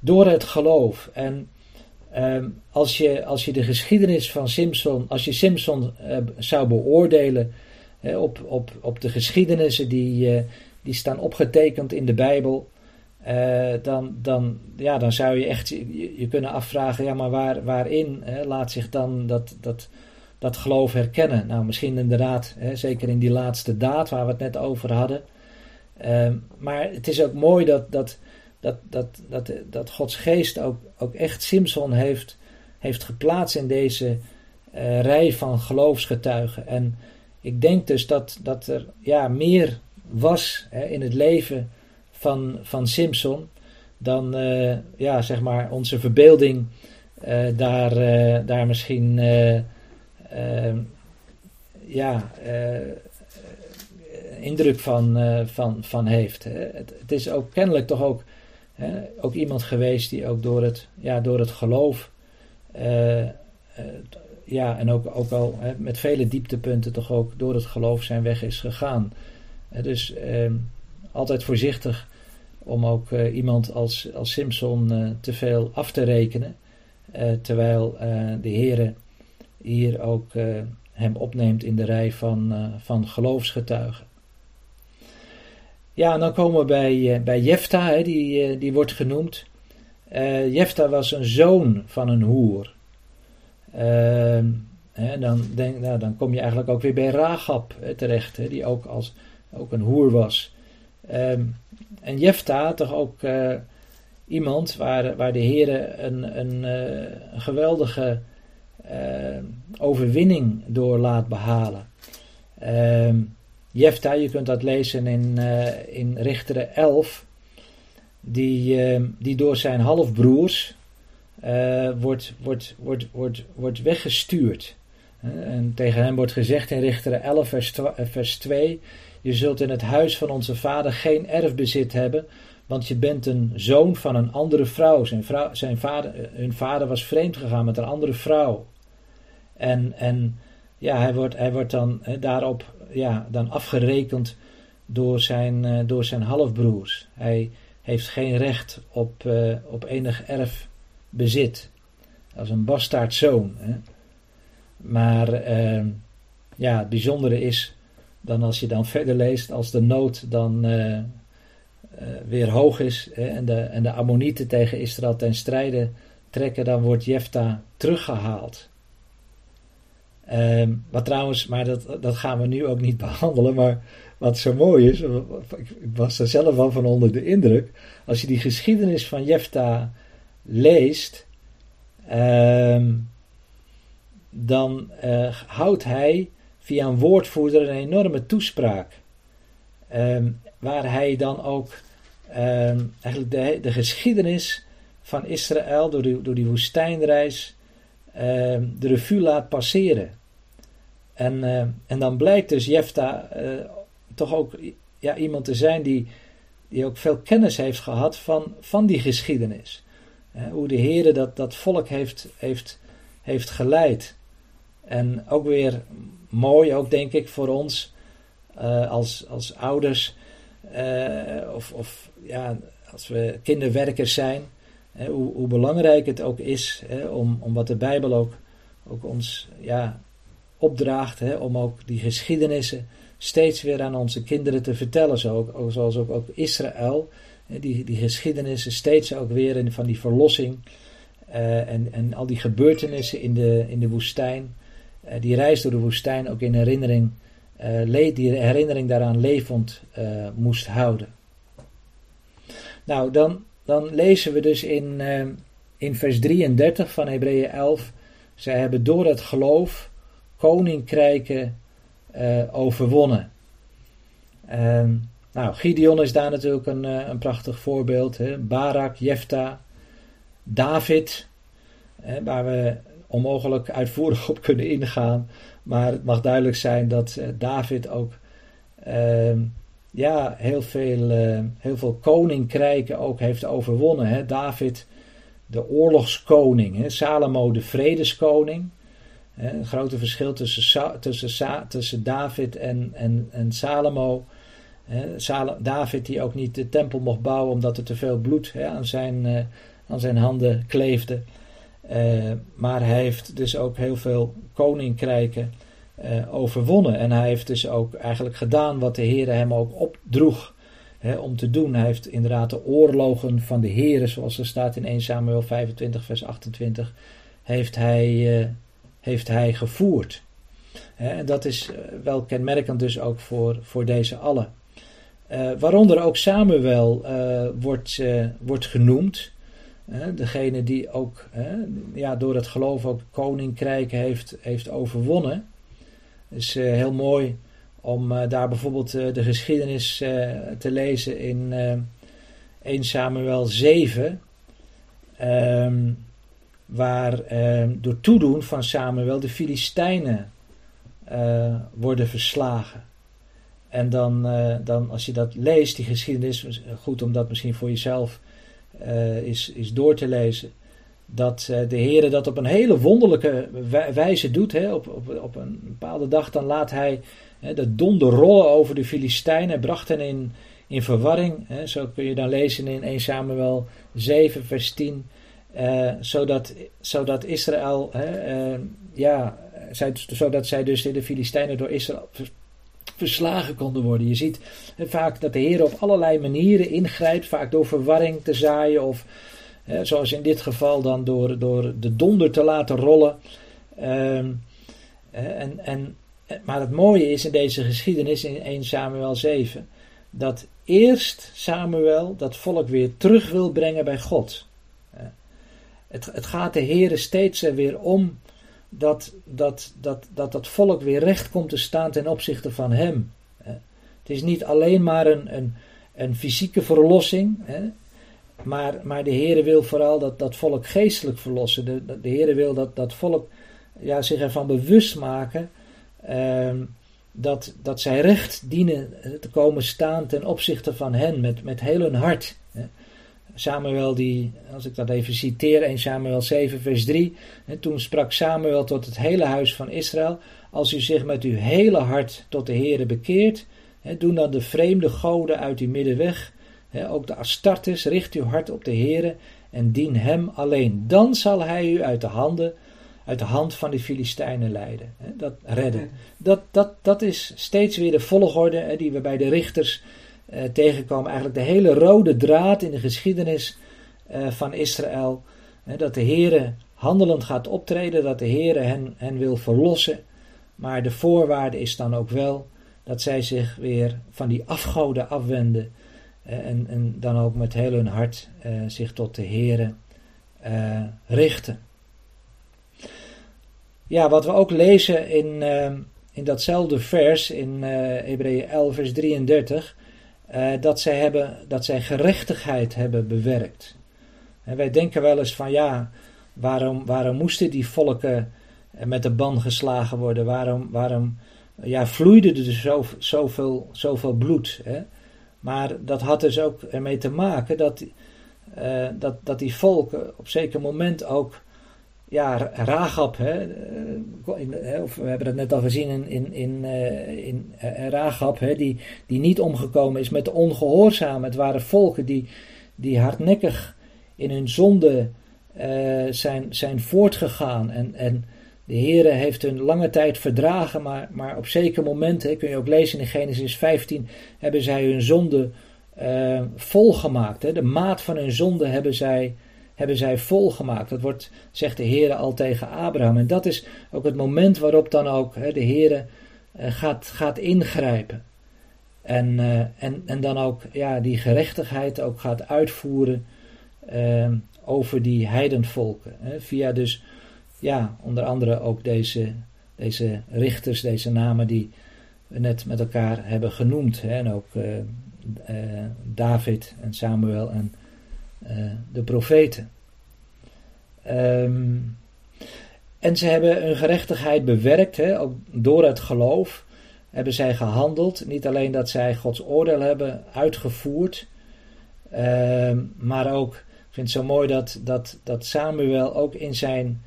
Door het geloof. En um, als, je, als je de geschiedenis van Simpson, als je Simpson zou beoordelen op, op, op de geschiedenissen die die staan opgetekend in de Bijbel. Uh, dan, dan, ja, dan zou je echt je, je kunnen afvragen, ja, maar waar, waarin hè, laat zich dan dat, dat, dat geloof herkennen? Nou, misschien inderdaad, hè, zeker in die laatste daad waar we het net over hadden. Uh, maar het is ook mooi dat, dat, dat, dat, dat, dat Gods geest ook, ook echt Simpson heeft, heeft geplaatst in deze uh, rij van geloofsgetuigen. En ik denk dus dat, dat er ja, meer was hè, in het leven van, van Simpson, dan uh, ja, zeg maar onze verbeelding uh, daar, uh, daar misschien ja, indruk van, van, van heeft. Het, het, is ook kennelijk toch ook, ook iemand geweest die ook door het, ja, door het geloof ja, en ook, ook al met vele dieptepunten toch ook door het geloof zijn weg is gegaan dus altijd voorzichtig om ook uh, iemand als, als Simpson uh, te veel af te rekenen. Uh, terwijl de Heer hier ook hem opneemt in de rij van, van geloofsgetuigen. Ja, en dan komen we bij, bij Jefta, hè, die, die wordt genoemd. Jefta was een zoon van een hoer. Ehm, hè, dan, denk, nou, dan kom je eigenlijk ook weer bij Ragab terecht, hè, die ook, als, ook een hoer was. Ehm, en Jefta, toch ook iemand waar, waar de Heer een, een, een geweldige uh, overwinning door laat behalen. Uh, Jefta, je kunt dat lezen in, in Richteren 11, die, ehm, die door zijn halfbroers eh, wordt, wordt, wordt, wordt, wordt weggestuurd. En tegen hem wordt gezegd in Richteren 11, vers, vers 2: Je zult in het huis van onze vader geen erfbezit hebben, want je bent een zoon van een andere vrouw. Zijn, zijn vader, hun vader was vreemd gegaan met een andere vrouw. En, en ja, hij wordt, hij wordt dan daarop ja, dan afgerekend door zijn, uh, door zijn halfbroers. Hij heeft geen recht op, uh, op enig erfbezit. Als een bastaardzoon. Hè. Maar uh, ja, het bijzondere is dan als je dan verder leest, als de nood dan weer hoog is hè, en, de, en de Ammonieten tegen Israël ten strijde trekken, dan wordt Jefta teruggehaald. Um, wat trouwens, maar dat, dat gaan we nu ook niet behandelen. Maar wat zo mooi is, ik was er zelf wel van onder de indruk. Als je die geschiedenis van Jefta leest, um, dan uh, houdt hij via een woordvoerder een enorme toespraak. Um, waar hij dan ook eigenlijk de, de geschiedenis van Israël door die, door die woestijnreis de revue laat passeren. En, uh, en dan blijkt dus Jefta uh, toch ook ja, iemand te zijn die, die ook veel kennis heeft gehad van, van die geschiedenis. Uh, hoe de Heer dat, dat volk heeft, heeft, heeft geleid. En ook weer mooi, ook denk ik voor ons als, als ouders of, of ja, als we kinderwerkers zijn. hoe, hoe belangrijk het ook is om, om wat de Bijbel ook, ook ons ja, opdraagt hè, om ook die geschiedenissen steeds weer aan onze kinderen te vertellen. Zo ook, zoals ook, ook Israël, die, die geschiedenissen steeds ook weer van die verlossing uh, en, en al die gebeurtenissen in de, in de woestijn. Uh, die reis door de woestijn ook in herinnering, uh, die herinnering daaraan levend moest houden. Nou, dan, dan lezen we dus in, in vers 33 van Hebreeën 11. Zij hebben door het geloof koninkrijken overwonnen. Um, nou, Gideon is daar natuurlijk een, een prachtig voorbeeld. Hè? Barak, Jefta, David, waar we onmogelijk uitvoerig op kunnen ingaan. Maar het mag duidelijk zijn dat uh, David ook uh, ja, heel, veel, uh, heel veel koninkrijken ook heeft overwonnen. Hè? David, de oorlogskoning. Hè? Salomo, de vredeskoning. Een grote verschil tussen, tussen, tussen David en, en, en Salomo. David die ook niet de tempel mocht bouwen omdat er te veel bloed aan, zijn, eh, aan zijn handen kleefde. Uh, maar hij heeft dus ook heel veel koninkrijken uh, overwonnen. En hij heeft dus ook eigenlijk gedaan wat de Heer hem ook opdroeg om te doen. Hij heeft inderdaad de oorlogen van de Heer, zoals er staat in 1 Samuel 25, vers 28, heeft hij heeft hij gevoerd. En dat is eh, wel kenmerkend dus ook voor, voor deze allen. Waaronder ook Samuel wordt, wordt genoemd. Degene die ook ja, door het geloof ook koninkrijken heeft, heeft overwonnen. Is heel mooi om daar bijvoorbeeld de geschiedenis te lezen in 1 Samuel 7. Um, waar eh, door toedoen van Samuel de Filistijnen worden verslagen. En dan, dan, als je dat leest, die geschiedenis, goed om dat misschien voor jezelf uh, is, is door te lezen, dat de Heer dat op een hele wonderlijke wijze doet. Hè, op, op, op een bepaalde dag dan laat hij hè, de donder rollen over de Filistijnen, bracht hen in, in verwarring. Hè, zo kun je dan lezen in 1 Samuel 7, vers 10. Uh, zodat, zodat Israël hè, ja, zodat zij dus de Filistijnen door Israël verslagen konden worden. Je ziet vaak dat de Heer op allerlei manieren ingrijpt, vaak door verwarring te zaaien of zoals in dit geval dan door, door de donder te laten rollen. Ehm, en, en, maar het mooie is in deze geschiedenis in 1 Samuel 7 dat eerst Samuel dat volk weer terug wil brengen bij God. Het, het gaat de Heer steeds er weer om dat dat, dat, dat dat volk weer recht komt te staan ten opzichte van hem. Het is niet alleen maar een, een, een fysieke verlossing, maar, maar de Heer wil vooral dat, dat volk geestelijk verlossen. De, de Heer wil dat dat volk ja, zich ervan bewust maken ehm, dat, dat zij recht dienen te komen staan ten opzichte van hen met, met heel hun hart. Samuel die, als ik dat even citeer, 1 Samuel 7 vers 3. En toen sprak Samuel tot het hele huis van Israël. Als u zich met uw hele hart tot de Heere bekeert, doen dan de vreemde goden uit uw midden weg. Ook de Astartes, richt uw hart op de Heere en dien hem alleen. Dan zal hij u uit de handen, uit de hand van de Filistijnen leiden. Dat redden. Dat, dat, dat is steeds weer de volgorde die we bij de richters uh, tegenkomen. Eigenlijk de hele rode draad in de geschiedenis uh, van Israël. dat de Heere handelend gaat optreden, dat de Heere hen, hen wil verlossen. Maar de voorwaarde is dan ook wel dat zij zich weer van die afgoden afwenden. Uh, en, en, dan ook met heel hun hart zich tot de Heere richten. Ja, wat we ook lezen in, in datzelfde vers, in Hebreeën 11, vers 33. Uh, dat, zij hebben, dat zij gerechtigheid hebben bewerkt. En wij denken wel eens van ja, waarom, waarom moesten die volken met de ban geslagen worden? Waarom, waarom ja, vloeide er dus zo, zoveel, zoveel bloed? Hè? Maar dat had dus ook ermee te maken dat, uh, dat, dat die volken op zeker moment ook ja, Ragab, hè, eh, of we hebben dat net al gezien in, in, in, uh, in uh, Ragab, hè, die, die niet omgekomen is met de ongehoorzamen. Het waren volken die, die hardnekkig in hun zonde zijn, zijn voortgegaan. En, en de Heere heeft hun lange tijd verdragen, maar, maar op zekere momenten, kun je ook lezen in Genesis 15, hebben zij hun zonde volgemaakt. Hè. De maat van hun zonde hebben zij hebben zij volgemaakt. Dat wordt, zegt de Heer al tegen Abraham. En dat is ook het moment waarop dan ook hè, de Heer uh, gaat, gaat ingrijpen. En, uh, en, en dan ook ja, die gerechtigheid ook gaat uitvoeren uh, over die heidenvolken. Hè, via dus, ja, onder andere ook deze, deze richters, deze namen die we net met elkaar hebben genoemd. Hè, en ook David en Samuel en uh, de profeten. Um, en ze hebben hun gerechtigheid bewerkt, hè, ook door het geloof hebben zij gehandeld. Niet alleen dat zij Gods oordeel hebben uitgevoerd, uh, maar ook, ik vind het zo mooi dat, dat, dat Samuel ook in zijn,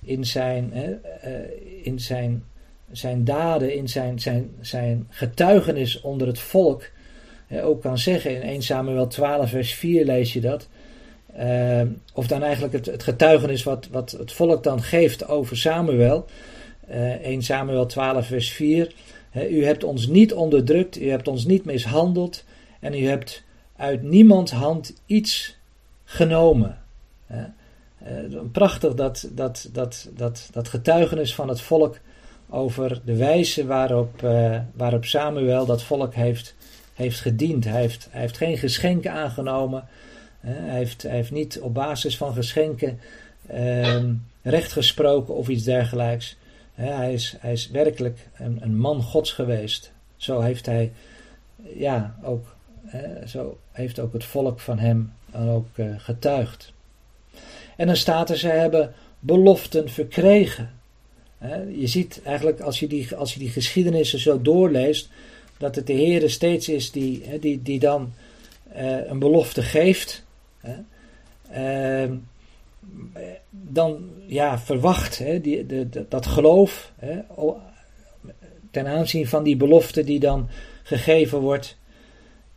in zijn, hè, uh, in zijn, zijn daden, in zijn, zijn, zijn getuigenis onder het volk, ook kan zeggen. In 1 Samuel 12, vers 4 lees je dat. Uh, of dan eigenlijk het, het, getuigenis wat, wat het volk dan geeft over Samuel. Uh, 1 Samuel 12, vers 4. u hebt ons niet onderdrukt, u hebt ons niet mishandeld en u hebt uit niemands hand iets genomen. Uh, prachtig dat, dat, dat, dat, dat getuigenis van het volk over de wijze waarop, waarop Samuel dat volk heeft, heeft gediend. Hij heeft, hij heeft geen geschenken aangenomen. Hij heeft, hij heeft niet op basis van geschenken uh, recht gesproken of iets dergelijks. Hij is, hij is werkelijk een, een man Gods geweest. Zo heeft hij, ja, ook, zo heeft ook het volk van hem ook uh, getuigd. En dan staat er, ze hebben beloften verkregen. Je ziet eigenlijk als je die, als je die geschiedenissen zo doorleest, dat het de Heer steeds is die, die, die dan uh, een belofte geeft. Ehm, dan ja, verwacht hè, die, de, dat geloof hè, ten aanzien van die belofte die dan gegeven wordt.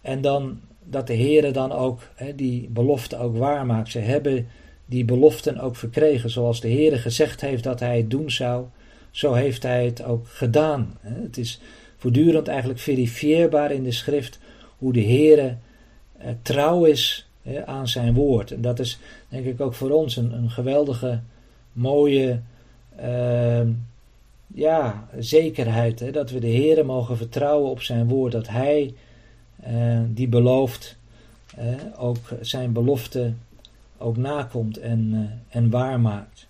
En dan dat de Heer dan ook hè, die belofte ook waarmaakt. Ze hebben die beloften ook verkregen zoals de Heer gezegd heeft dat hij het doen zou. zo heeft hij het ook gedaan. Het is voortdurend eigenlijk verifieerbaar in de schrift hoe de Heere eh, trouw is aan zijn woord. En dat is denk ik ook voor ons een, een geweldige, mooie uh, ja, zekerheid. Hè, dat we de Heere mogen vertrouwen op zijn woord. Dat hij uh, die belooft, ook zijn belofte ook nakomt en, uh, en waarmaakt.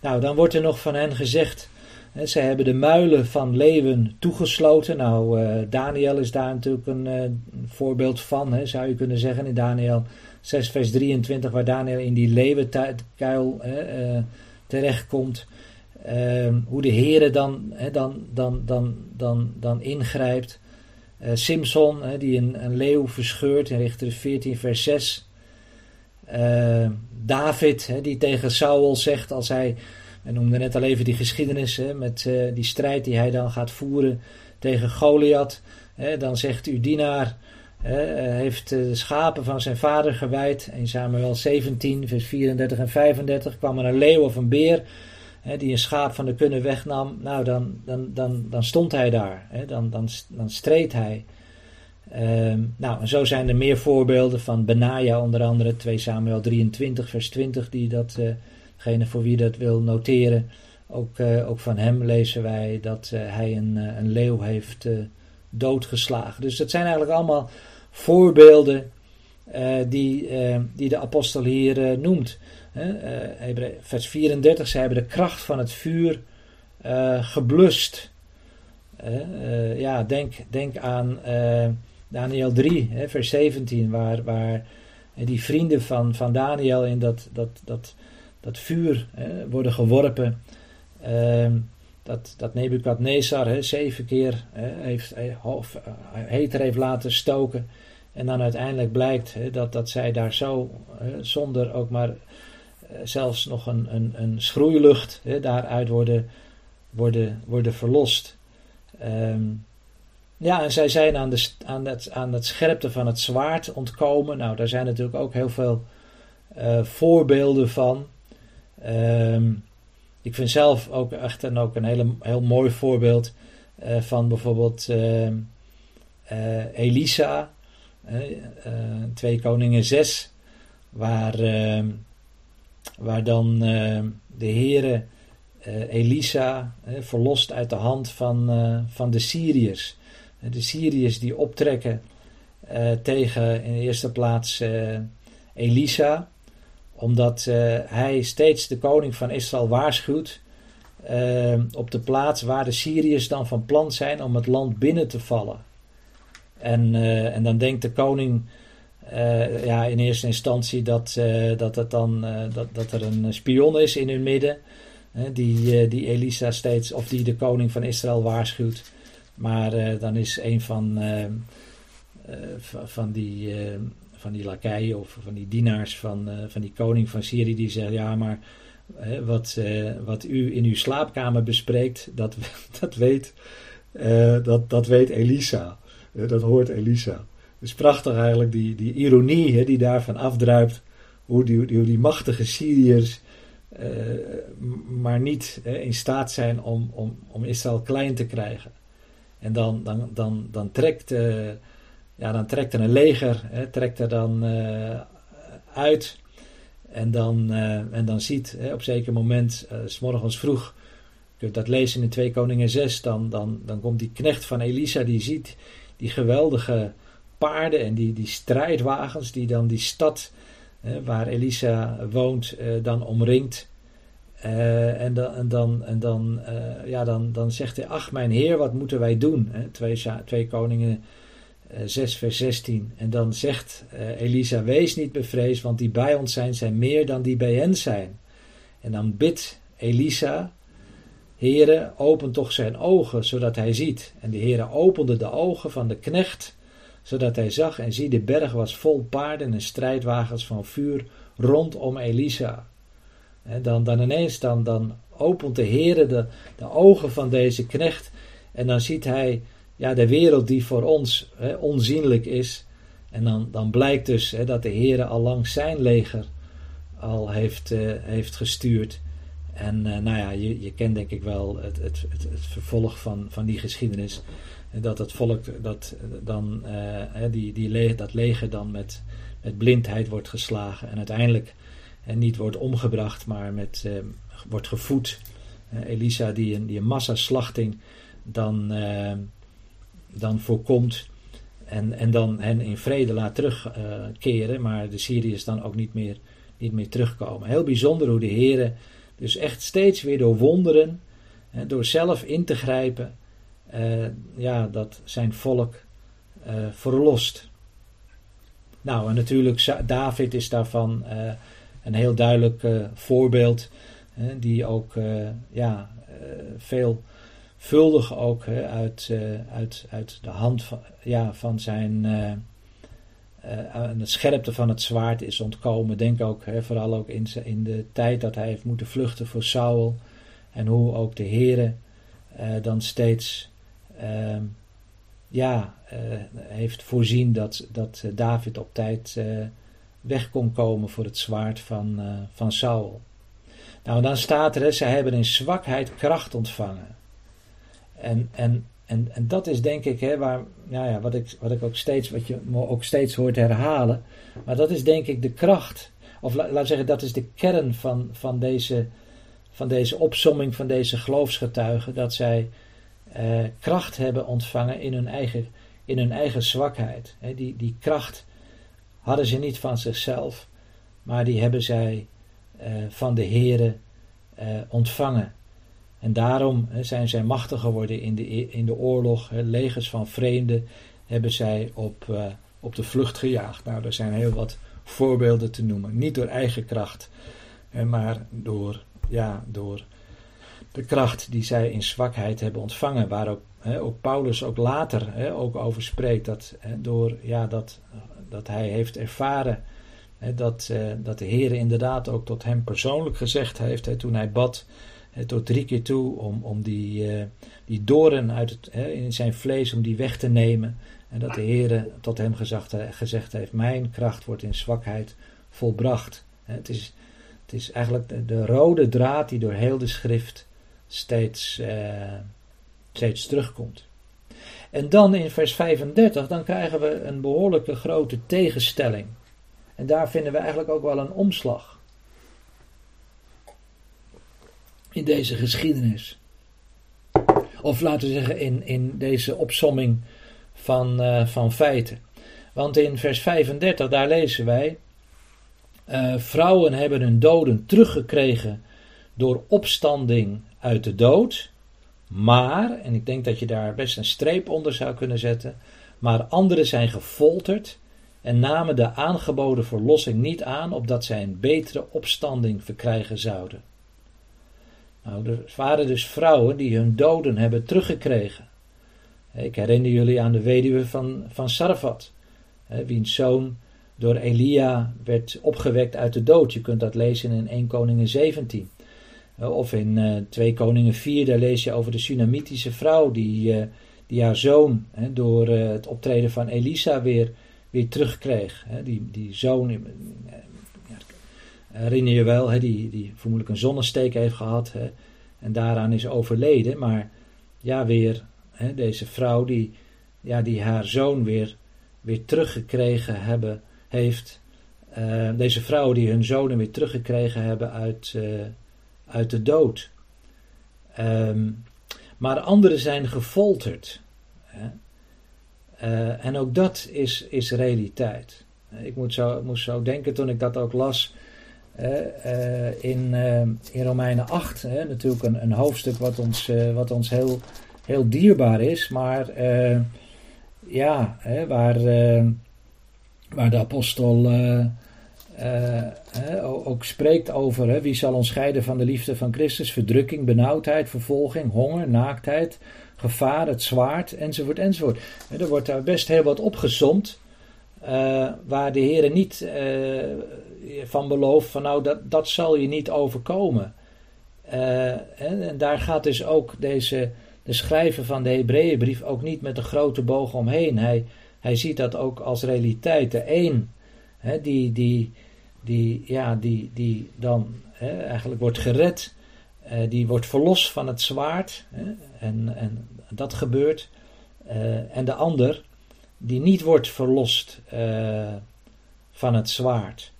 Nou, dan wordt er nog van hen gezegd ze hebben de muilen van leeuwen toegesloten. Nou, uh, Daniel is daar natuurlijk een uh, voorbeeld van, hè, zou je kunnen zeggen. In Daniel 6, vers 23, waar Daniel in die leeuwenkuil uh, terechtkomt. Ehm, hoe de Heere dan, dan, dan, dan, dan, dan ingrijpt. Simson, die een, een, leeuw verscheurt in Richter 14, vers 6. Ehm, David, die tegen Saul zegt als hij we noemden net al even die geschiedenis hè, met uh, die strijd die hij dan gaat voeren tegen Goliath. Hè, dan zegt uw dienaar, hè, heeft de schapen van zijn vader gewijd. In Samuel 17, vers 34 en 35 kwam er een leeuw of een beer die een schaap van de kunne wegnam. Nou, dan, dan, dan, dan stond hij daar. Dan, dan, dan streed hij. Um, nou, en zo zijn er meer voorbeelden van Benaja, onder andere 2 Samuel 23, vers 20, die dat... Degene voor wie dat wil noteren, ook, uh, ook van hem lezen wij dat uh, hij een, uh, een leeuw heeft doodgeslagen. Dus dat zijn eigenlijk allemaal voorbeelden die, die de apostel hier noemt. vers 34, ze hebben de kracht van het vuur geblust. ja, denk, denk aan Daniel 3, vers 17, waar, waar die vrienden van, van Daniel in dat, dat, dat dat vuur hè, worden geworpen. Ehm, dat, dat Nebukadnezar hè, zeven keer hè, heeft, of, heter heeft laten stoken. En dan uiteindelijk blijkt hè, dat, dat zij daar zo, zonder ook maar eh, zelfs nog een, een, een schroeilucht, hè, daaruit worden, worden, worden verlost. Ehm, ja, en zij zijn aan, de, aan, het, aan het scherpte van het zwaard ontkomen. Nou, daar zijn natuurlijk ook heel veel uh, voorbeelden van. Ehm, ik vind zelf ook echt een, ook een hele, heel mooi voorbeeld uh, van bijvoorbeeld uh, Elisa, Twee Koningen 6, waar, ehm, waar dan de Heere Elisa verlost uit de hand van, van de Syriërs. de Syriërs die optrekken tegen in de eerste plaats Elisa omdat uh, hij steeds de koning van Israël waarschuwt uh, op de plaats waar de Syriërs dan van plan zijn om het land binnen te vallen. En, uh, en dan denkt de koning ja, in eerste instantie dat, dat, het dan, dat, dat er een spion is in hun midden. die, die Elisa steeds, of die de koning van Israël waarschuwt. Maar dan is een van, van die van die lakeien of van die dienaars van, uh, van die koning van Syrië die zeggen: Ja, maar uh, wat, uh, wat u in uw slaapkamer bespreekt, dat, dat, weet, dat, dat weet Elisa. dat hoort Elisa. Het is prachtig eigenlijk, die, die ironie hè, die daarvan afdruipt. Hoe die, die, die machtige Syriërs maar niet in staat zijn om, om, om Israël klein te krijgen. En dan, dan, dan, dan trekt ja, dan trekt er een leger, hè, trekt er dan uh, uit. En dan, uh, en dan ziet hè, op zeker moment, uh, s morgens vroeg, je kunt dat lezen in 2 Koningen 6, dan, dan, dan komt die knecht van Elisa, die ziet die geweldige paarden en die, die strijdwagens, die dan die stad waar Elisa woont, dan omringt. en dan, en dan, en dan, ja, dan, dan zegt hij, ach mijn heer, wat moeten wij doen? 2, 2 Koningen 6 eh, vers 16. En dan zegt uh, Elisa, wees niet bevreesd, want die bij ons zijn, zijn meer dan die bij hen zijn. En dan bidt Elisa, Heere, open toch zijn ogen, zodat hij ziet. En de Heere opende de ogen van de knecht, zodat hij zag en zie, de berg was vol paarden en strijdwagens van vuur rondom Elisa. En dan, dan ineens, dan, dan opent de Heere de, de ogen van deze knecht en dan ziet hij ja, de wereld die voor ons hè, onzienlijk is. En dan, dan blijkt dus hè, dat de Heer al lang zijn leger al heeft, uh, heeft gestuurd. En nou ja, je, je kent denk ik wel het, het, het, het vervolg van, van die geschiedenis. Dat het volk dat dan die, die dat leger dan met, met blindheid wordt geslagen en uiteindelijk niet wordt omgebracht, maar met, wordt gevoed. Elisa die een, die een massaslachting dan, dan voorkomt. En, en dan hen in vrede laat terugkeren, maar de Syriërs dan ook niet meer, niet meer terugkomen. Heel bijzonder hoe de Heer dus echt steeds weer door wonderen, door zelf in te grijpen, uh, ja, dat zijn volk uh, verlost. Nou, en natuurlijk, David is daarvan uh, een heel duidelijk voorbeeld, die ook ja, veel vuldig ook hè, uit, uh, uit, uit de hand van, ja, van zijn. Uh, uh, de scherpte van het zwaard is ontkomen. Denk ook, hè, vooral ook in, in de tijd dat hij heeft moeten vluchten voor Saul. En hoe ook de Heere dan steeds ehm, ja, heeft voorzien dat, dat David op tijd weg kon komen voor het zwaard van, van Saul. Nou, dan staat er, ze hebben in zwakheid kracht ontvangen. En, en, en, en dat is denk ik hè, waar, nou ja, wat, ik, wat ik ook steeds, wat je ook steeds hoort herhalen. Maar dat is denk ik de kracht. Of la, laat zeggen, dat is de kern van, van, deze, van deze opsomming van deze geloofsgetuigen. Dat zij eh, kracht hebben ontvangen in hun eigen, in hun eigen zwakheid. Hè, die, die kracht hadden ze niet van zichzelf, maar die hebben zij eh, van de Here eh, ontvangen. En daarom zijn zij machtig geworden in de, in de oorlog. Legers van vreemden hebben zij op, uh, op de vlucht gejaagd. Nou, er zijn heel wat voorbeelden te noemen. Niet door eigen kracht, maar door, ja, door de kracht die zij in zwakheid hebben ontvangen. Waar ook, Paulus ook later ook over spreekt. Dat, door, ja, dat, dat hij heeft ervaren dat, uh, dat de Heer inderdaad ook tot hem persoonlijk gezegd heeft toen hij bad tot drie keer toe om, om die, uh, die doren uit het, in zijn vlees, om die weg te nemen. En dat de Heer tot hem gezegd, gezegd heeft, mijn kracht wordt in zwakheid volbracht. Het is, het is eigenlijk de, de rode draad die door heel de schrift steeds, uh, steeds terugkomt. En dan in vers 35, dan krijgen we een behoorlijke grote tegenstelling. En daar vinden we eigenlijk ook wel een omslag. In deze geschiedenis. Of laten we zeggen in, in deze opsomming van, uh, van feiten. Want in vers 35 daar lezen wij: uh, Vrouwen hebben hun doden teruggekregen door opstanding uit de dood. Maar, en ik denk dat je daar best een streep onder zou kunnen zetten, maar anderen zijn gefolterd en namen de aangeboden verlossing niet aan, opdat zij een betere opstanding verkrijgen zouden. Nou, er waren dus vrouwen die hun doden hebben teruggekregen. Ik herinner jullie aan de weduwe van, van Sarfat, wiens zoon door Elia werd opgewekt uit de dood. Je kunt dat lezen in 1 Koningen 17. Of in 2 eh, Koningen 4, daar lees je over de Sunamitische vrouw die, eh, die haar zoon door eh, het optreden van Elisa weer, weer terugkreeg. Die, die zoon, herinner je wel, hè, die, die vermoedelijk een zonnesteek heeft gehad hè, en daaraan is overleden. Maar ja, weer hè, deze vrouw die, ja, die haar zoon weer, weer teruggekregen hebben, heeft. Uh, deze vrouwen die hun zonen weer teruggekregen hebben uit, uh, uit de dood. Um, maar anderen zijn gefolterd. Hè. Uh, en ook dat is, is realiteit. Ik moet zo, moest zo denken toen ik dat ook las in, uh, in Romeinen 8, hè, natuurlijk een, een, hoofdstuk wat ons, uh, wat ons heel, heel dierbaar is, maar ja, waar, waar de apostel ook spreekt over wie zal ons scheiden van de liefde van Christus, verdrukking, benauwdheid, vervolging, honger, naaktheid, gevaar, het zwaard, enzovoort, enzovoort. er wordt daar best heel wat opgezomd. Waar de Heer niet van belooft van nou dat, dat zal je niet overkomen. Uh, en, en, daar gaat dus ook deze, de schrijver van de Hebreeënbrief ook niet met een grote boog omheen. Hij, hij ziet dat ook als realiteit. De een hè, die, die, die, ja, die, die dan hè, eigenlijk wordt gered eh, die wordt verlost van het zwaard. Hè, en, en dat gebeurt. en de ander die niet wordt verlost van het zwaard.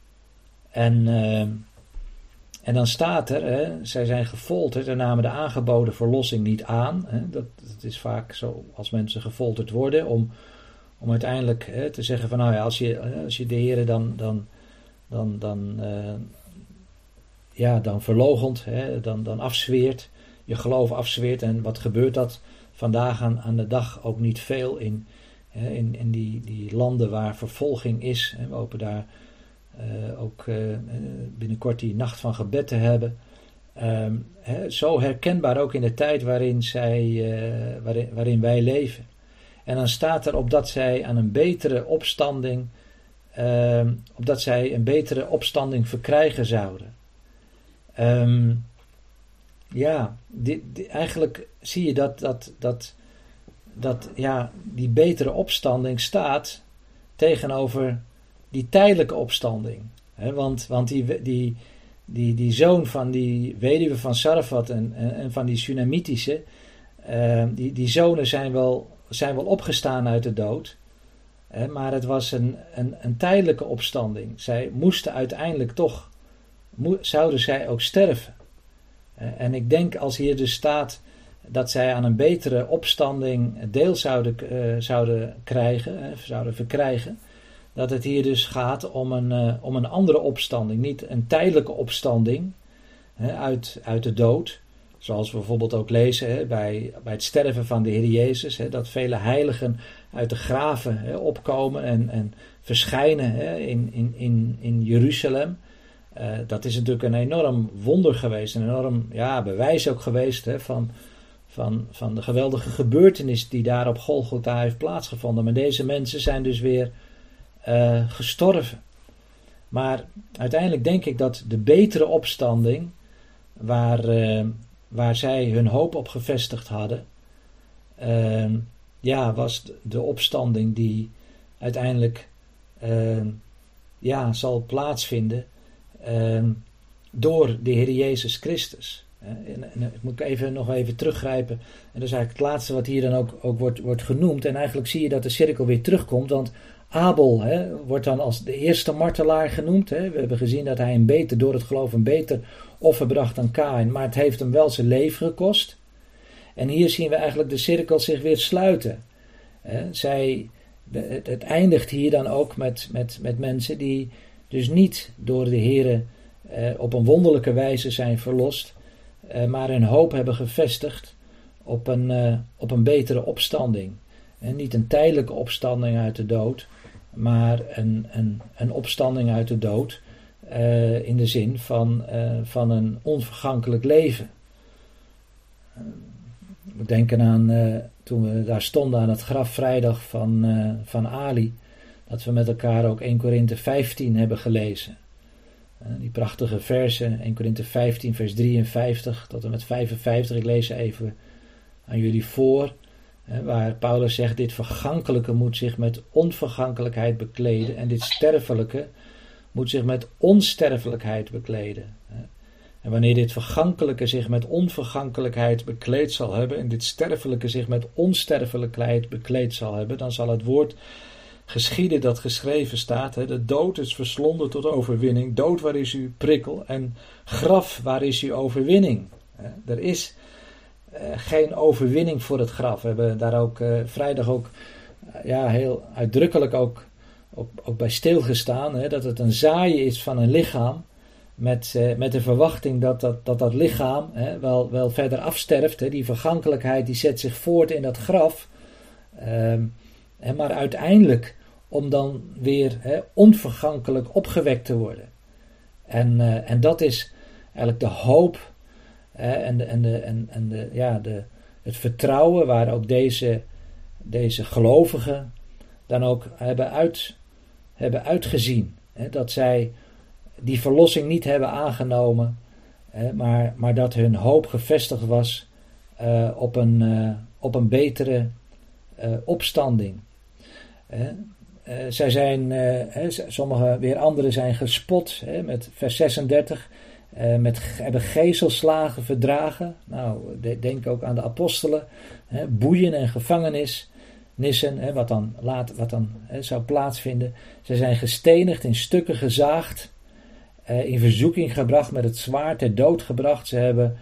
En, en dan staat er, hè, zij zijn gefolterd en namen de aangeboden verlossing niet aan. Hè, dat, is vaak zo als mensen gefolterd worden, om, om uiteindelijk hè, te zeggen van nou ja, als je, als je de Heer dan, dan, dan, dan, uh, ja, dan verlogent, hè, dan, dan afzweert, je geloof afzweert. En wat gebeurt dat vandaag aan, aan de dag ook niet veel in, in, in die, die landen waar vervolging is. Hè, we hopen daar ook uh, binnenkort die nacht van gebed te hebben. Um, zo herkenbaar ook in de tijd waarin, zij, waarin, waarin wij leven. En dan staat er op dat zij aan een betere opstanding, uh, opdat zij een betere opstanding verkrijgen zouden. Um, ja, eigenlijk zie je dat, dat, dat, dat ja, die betere opstanding staat tegenover die tijdelijke opstanding. Want want die, die, die, die zoon van die weduwe van Sarfat en, en, van die Sunamitische, uh, die, die zonen zijn wel zijn wel opgestaan uit de dood. Maar het was een, een, een, tijdelijke opstanding. Zij moesten uiteindelijk toch, zouden zij ook sterven. En ik denk als hier dus staat dat zij aan een betere opstanding deel zouden, uh, zouden krijgen, zouden verkrijgen, dat het hier dus gaat om een, uh, om een andere opstanding. Niet een tijdelijke opstanding uit, uit de dood, Zoals we bijvoorbeeld ook lezen hè, bij, bij het sterven van de Heer Jezus, hè, dat vele heiligen uit de graven hè, opkomen en, en verschijnen hè, in, in, in, in Jeruzalem. Uh, dat is natuurlijk een enorm wonder geweest, een enorm ja, bewijs ook geweest hè, van, van, van de geweldige gebeurtenis die daar op Golgotha heeft plaatsgevonden. Maar deze mensen zijn dus weer uh, gestorven. Maar uiteindelijk denk ik dat de betere opstanding, waar, uh, waar zij hun hoop op gevestigd hadden, uh, ja, was de opstanding die uiteindelijk uh, ja, zal plaatsvinden uh, door de Heer Jezus Christus. En, ik moet even, nog even teruggrijpen. En dat is eigenlijk het laatste wat hier dan ook, ook wordt, wordt genoemd. En eigenlijk zie je dat de cirkel weer terugkomt. Want Abel hè, wordt dan als de eerste martelaar genoemd. Hè. We hebben gezien dat hij een beter, door het geloof een beter offer bracht dan Kain. Maar het heeft hem wel zijn leven gekost. En hier zien we eigenlijk de cirkel zich weer sluiten. Zij, het, eindigt hier dan ook met, met, met mensen die dus niet door de Heeren eh, op een wonderlijke wijze zijn verlost. Eh, maar hun hoop hebben gevestigd op een, eh, op een betere opstanding. En niet een tijdelijke opstanding uit de dood, maar een, een, een opstanding uit de dood uh, in de zin van, uh, van een onvergankelijk leven. we denken aan uh, toen we daar stonden aan het graf vrijdag van, van Ali, dat we met elkaar ook 1 Korinthe 15 hebben gelezen. die prachtige versen, 1 Korinthe 15, vers 53 tot en met 55. Ik lees ze even aan jullie voor. Waar Paulus zegt: Dit vergankelijke moet zich met onvergankelijkheid bekleden, en dit sterfelijke moet zich met onsterfelijkheid bekleden. En wanneer dit vergankelijke zich met onvergankelijkheid bekleed zal hebben, en dit sterfelijke zich met onsterfelijkheid bekleed zal hebben, dan zal het woord geschieden dat geschreven staat: De dood is verslonden tot overwinning. Dood, waar is uw prikkel? En graf, waar is uw overwinning? Er is geen overwinning voor het graf. We hebben daar ook uh, vrijdag ook uh, ja, heel uitdrukkelijk ook, ook, ook bij stilgestaan. Hè, dat het een zaaien is van een lichaam. Met, met de verwachting dat dat, dat, dat lichaam hè, wel, wel verder afsterft. Hè, die vergankelijkheid die zet zich voort in dat graf. Ehm, hè, maar uiteindelijk om dan weer hè, onvergankelijk opgewekt te worden. En, en dat is eigenlijk de hoop en, de, en, de, en, en de, ja, de, het vertrouwen waar ook deze, deze gelovigen dan ook hebben, uit, hebben uitgezien. Hè, dat zij die verlossing niet hebben aangenomen, hè, maar, maar dat hun hoop gevestigd was uh, op, een, uh, op een betere uh, opstanding. zij zijn, sommige weer anderen zijn gespot met vers 36 uh, met, hebben gezelslagen verdragen. Nou, denk ook aan de apostelen. Hè, boeien en gevangenissen, hè, wat dan, laat, wat dan hè, zou plaatsvinden. Ze zijn gestenigd, in stukken gezaagd, uh, in verzoeking gebracht, met het zwaard ter dood gebracht. Ze hebben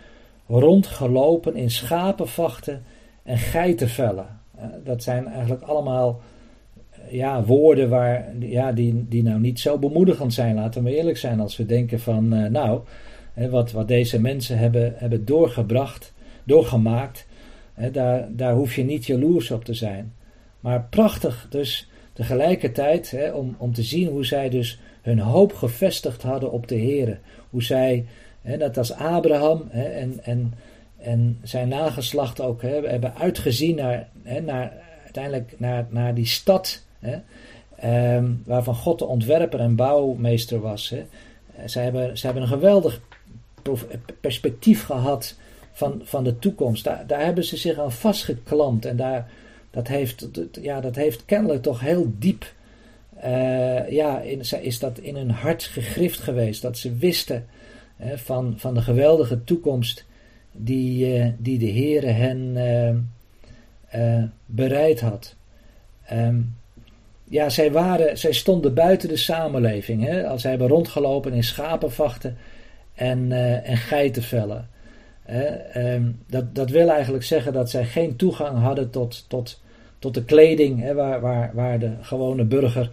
rondgelopen in schapenvachten en geitenvellen. Uh, dat zijn eigenlijk allemaal ja, woorden waar, ja, die, die nou niet zo bemoedigend zijn, laten we eerlijk zijn, als we denken van, uh, nou, hè, wat, wat deze mensen hebben, hebben doorgebracht, doorgemaakt, hè, daar, daar hoef je niet jaloers op te zijn. Maar prachtig dus tegelijkertijd hè, om, om te zien hoe zij dus hun hoop gevestigd hadden op de Heer. Hoe zij, hè, dat als Abraham hè, en, en, en zijn nageslacht ook hè, hebben uitgezien naar, hè, naar, uiteindelijk naar, naar die stad Hè? Ehm, waarvan God de ontwerper en bouwmeester was. Hè? Eh, zij, hebben, zij hebben een geweldig perspectief gehad van, van de toekomst. Daar, hebben ze zich aan vastgeklampt. En daar, dat, heeft, ja, dat heeft kennelijk toch heel diep. Uh, ja, in, is dat in hun hart gegrift geweest. Dat ze wisten hè, van, van de geweldige toekomst die, uh, die de Heere hen uh, bereid had. Um, ja, zij, waren, zij stonden buiten de samenleving. Hè? Als zij hebben rondgelopen in schapenvachten en, uh, en geitenvellen. Um, dat, dat wil eigenlijk zeggen dat zij geen toegang hadden tot, tot, tot de kleding hè, waar, waar, waar de gewone burger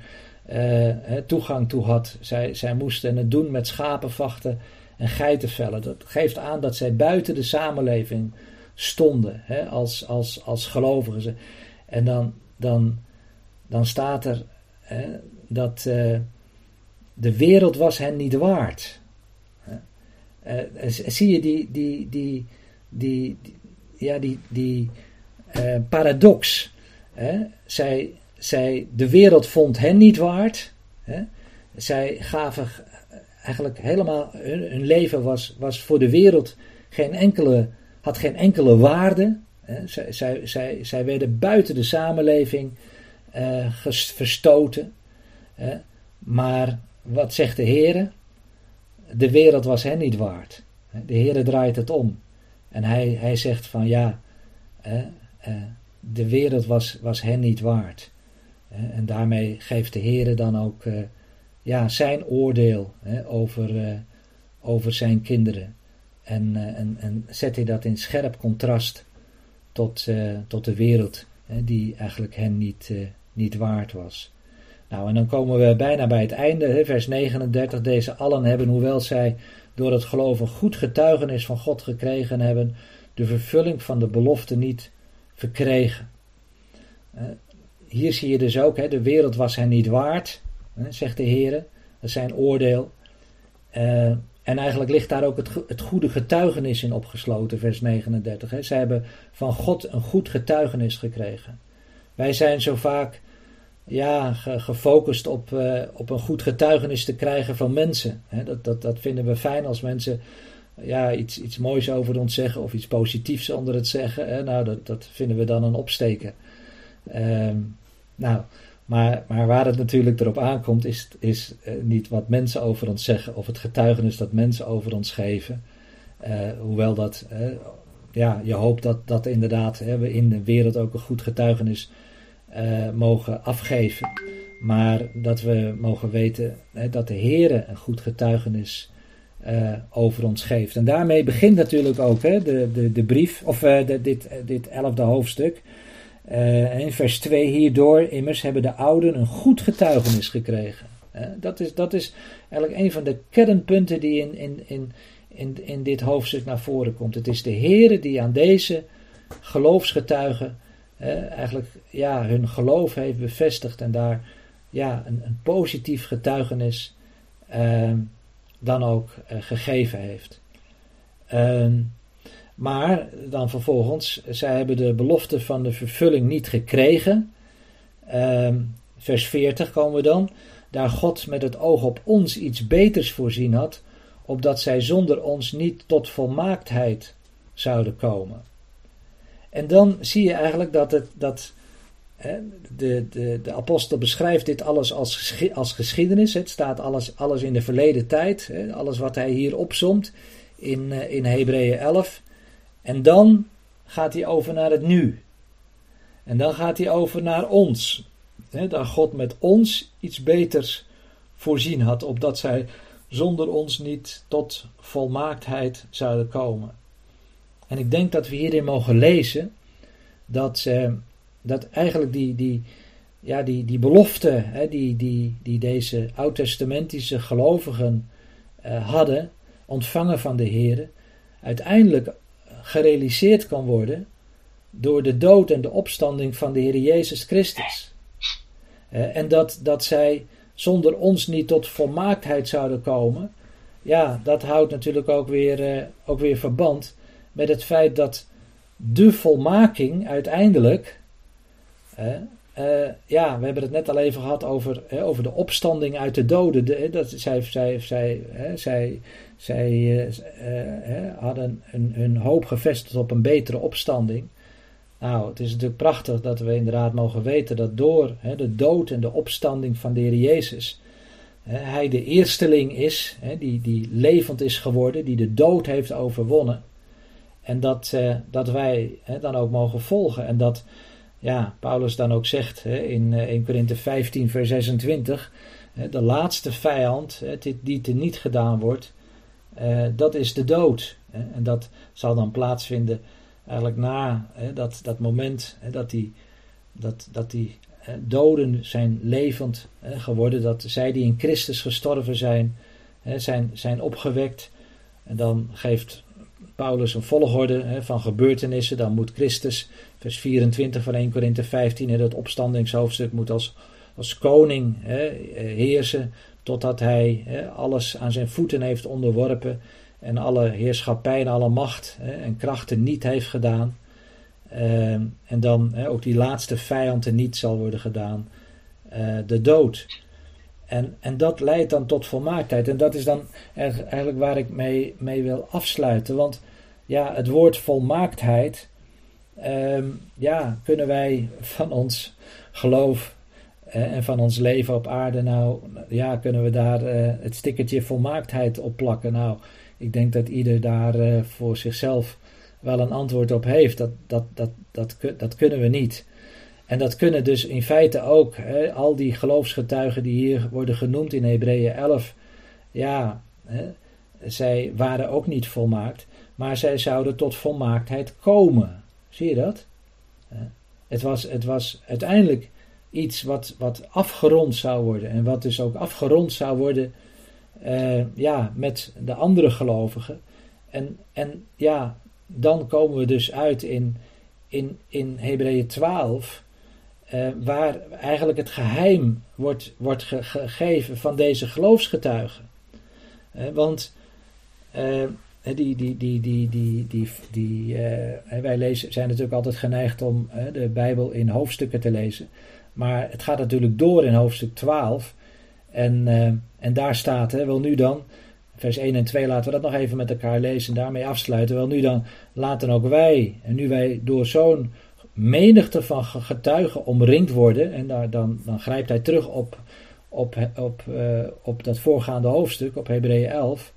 uh, toegang toe had. Zij, zij moesten het doen met schapenvachten en geitenvellen. Dat geeft aan dat zij buiten de samenleving stonden hè, als, als, als gelovigen. En dan, dan dan staat er hè, dat uh, de wereld was hen niet waard. Uh, zie je die, die, die, die, ja, die, die paradox. Hè? Zij, zij, de wereld vond hen niet waard. Hè? Zij gaven eigenlijk helemaal, hun, hun, leven was, was voor de wereld geen enkele, had geen enkele waarde. Hè? Zij, zij, zij, zij werden buiten de samenleving uh, verstoten. maar wat zegt de Heer? De wereld was hen niet waard. De Heer draait het om. En hij, hij zegt van ja, uh, de wereld was, was hen niet waard. en daarmee geeft de Heer dan ook ja, zijn oordeel over, over zijn kinderen. En, en, en zet hij dat in scherp contrast tot, tot de wereld die eigenlijk hen niet, niet waard was. Nou, en dan komen we bijna bij het einde, vers 39. Deze allen hebben, hoewel zij door het geloven goed getuigenis van God gekregen hebben, de vervulling van de belofte niet verkregen. Eh, hier zie je dus ook, de wereld was hen niet waard, zegt de Heer. Dat is zijn oordeel. Uh, en eigenlijk ligt daar ook het, goede getuigenis in opgesloten, vers 39. Hè. Zij hebben van God een goed getuigenis gekregen. Wij zijn zo vaak ja, gefocust op, uh, op een goed getuigenis te krijgen van mensen. dat, dat, dat vinden we fijn als mensen ja, iets, iets moois over ons zeggen of iets positiefs onder het zeggen. Nou, dat, dat vinden we dan een opsteken. Um, nou, maar, maar waar het natuurlijk erop aankomt, is, is uh, niet wat mensen over ons zeggen of het getuigenis dat mensen over ons geven. Uh, hoewel dat, ja, je hoopt dat, dat inderdaad we in de wereld ook een goed getuigenis uh, mogen afgeven. Maar dat we mogen weten hè, dat de Heer een goed getuigenis uh, over ons geeft. En daarmee begint natuurlijk ook hè, de, de, de brief, of de, dit, dit elfde hoofdstuk. in vers 2 hierdoor immers hebben de ouden een goed getuigenis gekregen. dat, is, dat is eigenlijk een van de kernpunten die in, in, in, in, in dit hoofdstuk naar voren komt. Het is de Heer die aan deze geloofsgetuigen eigenlijk ja, hun geloof heeft bevestigd en daar ja, een, een positief getuigenis uh, dan ook uh, gegeven heeft. Uh, maar dan vervolgens, zij hebben de belofte van de vervulling niet gekregen. Ehm, vers 40 komen we dan. Daar God met het oog op ons iets beters voorzien had, opdat zij zonder ons niet tot volmaaktheid zouden komen. En dan zie je eigenlijk dat, het, dat de, de, de apostel beschrijft dit alles als, als geschiedenis. Het staat alles, alles in de verleden tijd. Alles wat hij hier opzomt in, eh, in Hebreeën 11. En dan gaat hij over naar het nu. En dan gaat hij over naar ons. Dat God met ons iets beters voorzien had, opdat zij zonder ons niet tot volmaaktheid zouden komen. En ik denk dat we hierin mogen lezen dat, uh, dat eigenlijk die, die, ja, die, die belofte hè, die, die, die deze oud-testamentische gelovigen uh, hadden, ontvangen van de Heer, uiteindelijk gerealiseerd kan worden door de dood en de opstanding van de Heer Jezus Christus. Uh, en dat, dat zij zonder ons niet tot volmaaktheid zouden komen, ja, dat houdt natuurlijk ook weer, uh, ook weer verband met het feit dat de volmaking uiteindelijk. Uh, ja, we hebben het net al even gehad over, over de opstanding uit de doden. De, dat, zij zij, zij, zij, zij uh, hadden hun, hun hoop gevestigd op een betere opstanding. Nou, het is natuurlijk prachtig dat we inderdaad mogen weten dat door de dood en de opstanding van de Heer Jezus, hij de eersteling is, die, die levend is geworden, die de dood heeft overwonnen. En dat, eh, dat wij hè, dan ook mogen volgen. En dat ja, Paulus dan ook zegt hè, in 1 eh, Korinthe 15, vers 26. Hè, de laatste vijand hè, die te niet gedaan wordt, eh, dat is de dood. Hè, en dat zal dan plaatsvinden eigenlijk na hè, dat, dat moment hè, dat die, dat, dat die doden zijn levend hè, geworden. Dat zij die in Christus gestorven zijn, hè, zijn, zijn opgewekt. En dan geeft Paulus een volgorde hè, van gebeurtenissen. Dan moet Christus, vers 24 van 1 Korinthe 15, in het opstandingshoofdstuk, moet als, als koning hè, heersen. Totdat hij hè, alles aan zijn voeten heeft onderworpen. En alle heerschappij en alle macht en krachten niet heeft gedaan. Uh, en dan ook die laatste vijand niet zal worden gedaan. Uh, de dood. En, en dat leidt dan tot volmaaktheid. En dat is dan eigenlijk waar ik mee, mee wil afsluiten. Want ja, het woord volmaaktheid, um, ja, kunnen wij van ons geloof eh, en van ons leven op aarde, nou, ja, kunnen we daar uh, het stickertje volmaaktheid op plakken? Nou, ik denk dat ieder daar uh, voor zichzelf wel een antwoord op heeft. Dat, dat, dat, dat, dat kunnen we niet. En dat kunnen dus in feite ook hè, al die geloofsgetuigen die hier worden genoemd in Hebreeën 11. Ja, hè, zij waren ook niet volmaakt, maar zij zouden tot volmaaktheid komen. Zie je dat? Het was, het was uiteindelijk iets wat, wat afgerond zou worden. En wat dus ook afgerond zou worden uh, ja, met de andere gelovigen. En, en ja, dan komen we dus uit in, in, in Hebreeën 12 uh, waar eigenlijk het geheim wordt, wordt ge gegeven van deze geloofsgetuigen. Uh, want die, die, die, die, die, die, die, wij lezen, zijn natuurlijk altijd geneigd om de Bijbel in hoofdstukken te lezen. Maar het gaat natuurlijk door in hoofdstuk 12. En, en daar staat, hè, wel nu dan, vers 1 en 2 laten we dat nog even met elkaar lezen en daarmee afsluiten. Wel nu dan laten ook wij, en nu wij door zo'n menigte van getuigen omringd worden. En daar, dan, dan grijpt hij terug op, op, op, uh, op dat voorgaande hoofdstuk, op Hebreeën 11.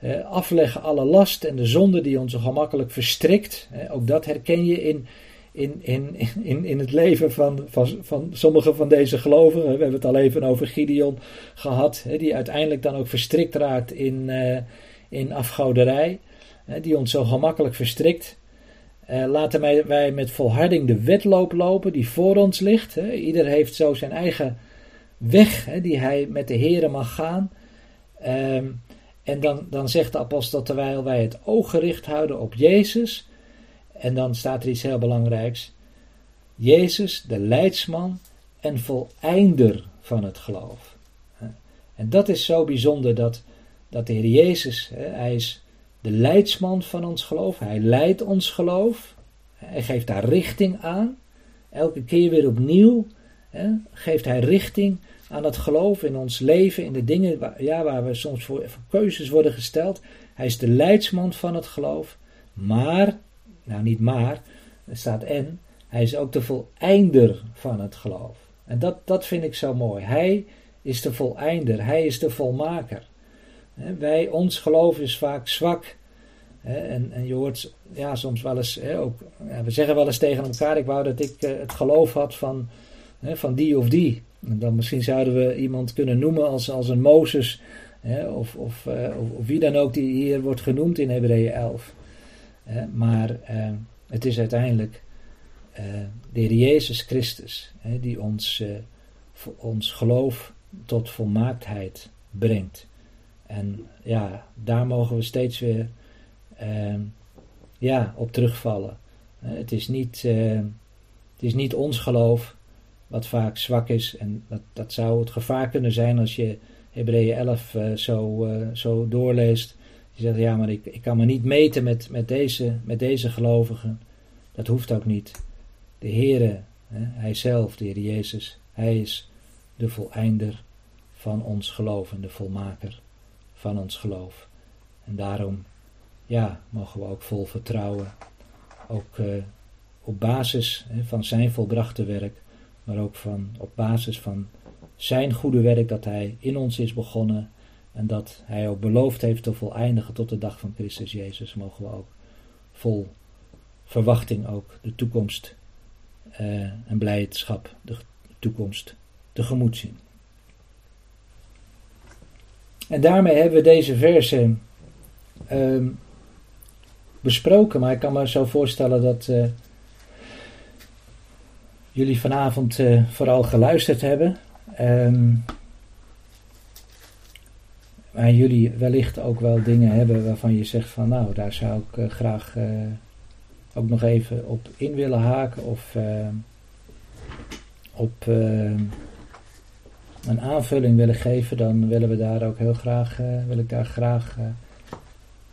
Uh, eh, afleggen alle last en de zonde die ons gemakkelijk verstrikt. Ook dat herken je in, in, in, in, in het leven van, van, van sommige van deze gelovigen. We hebben het al even over Gideon gehad, die uiteindelijk dan ook verstrikt raakt in, in afgoderij. die ons zo gemakkelijk verstrikt. Uh, laten wij, wij, met volharding de wedloop lopen die voor ons ligt. Hè. Ieder heeft zo zijn eigen weg hè, die hij met de Here mag gaan. Um, en dan, dan zegt de apostel, terwijl wij het oog gericht houden op Jezus. En dan staat er iets heel belangrijks. Jezus, de leidsman en voleinder van het geloof. En dat is zo bijzonder dat, dat de Heer Jezus, hij is de leidsman van ons geloof. Hij leidt ons geloof. Hij geeft daar richting aan. Elke keer weer opnieuw geeft hij richting aan het geloof in ons leven, in de dingen waar, ja, waar we soms voor, voor keuzes worden gesteld. Hij is de leidsman van het geloof. Maar, nou niet maar, er staat en, Hij is ook de voleinder van het geloof. En dat, dat vind ik zo mooi. Hij is de voleinder, hij is de volmaker. Wij, ons geloof is vaak zwak. En, en je hoort ja, soms wel eens, ook, we zeggen wel eens tegen elkaar, ik wou dat ik eh, het geloof had van, van die of die. En dan misschien zouden we iemand kunnen noemen als, als een Mozes, of, of, eh, of, of, wie dan ook die hier wordt genoemd in Hebreeën 11. Maar eh, het is uiteindelijk de Heer Jezus Christus die ons, ons geloof tot volmaaktheid brengt. En ja, daar mogen we steeds weer ja, op terugvallen. Het, is niet, het is niet ons geloof wat vaak zwak is. En dat, dat zou het gevaar kunnen zijn als je Hebreeën 11 eh, zo, zo doorleest. Je zegt, ja, maar ik, ik kan me niet meten met, met, deze, met deze gelovigen. Dat hoeft ook niet. De Heere, Hij zelf, de Heer Jezus, Hij is de voleinder van ons geloof en de volmaker van ons geloof. En daarom ja, mogen we ook vol vertrouwen, ook uh, op basis hè, van zijn volbrachte werk, maar ook van, op basis van zijn goede werk dat hij in ons is begonnen en dat hij ook beloofd heeft te voleindigen tot de dag van Christus Jezus, mogen we ook vol verwachting ook de toekomst uh, en blijdschap de toekomst tegemoet zien. En daarmee hebben we deze verse um, besproken. Maar ik kan me zo voorstellen dat uh, jullie vanavond uh, vooral geluisterd hebben. Um, maar jullie wellicht ook wel dingen hebben waarvan je zegt van nou, daar zou ik uh, graag ook nog even op in willen haken of op een aanvulling willen geven, dan willen we daar ook heel graag, wil ik daar graag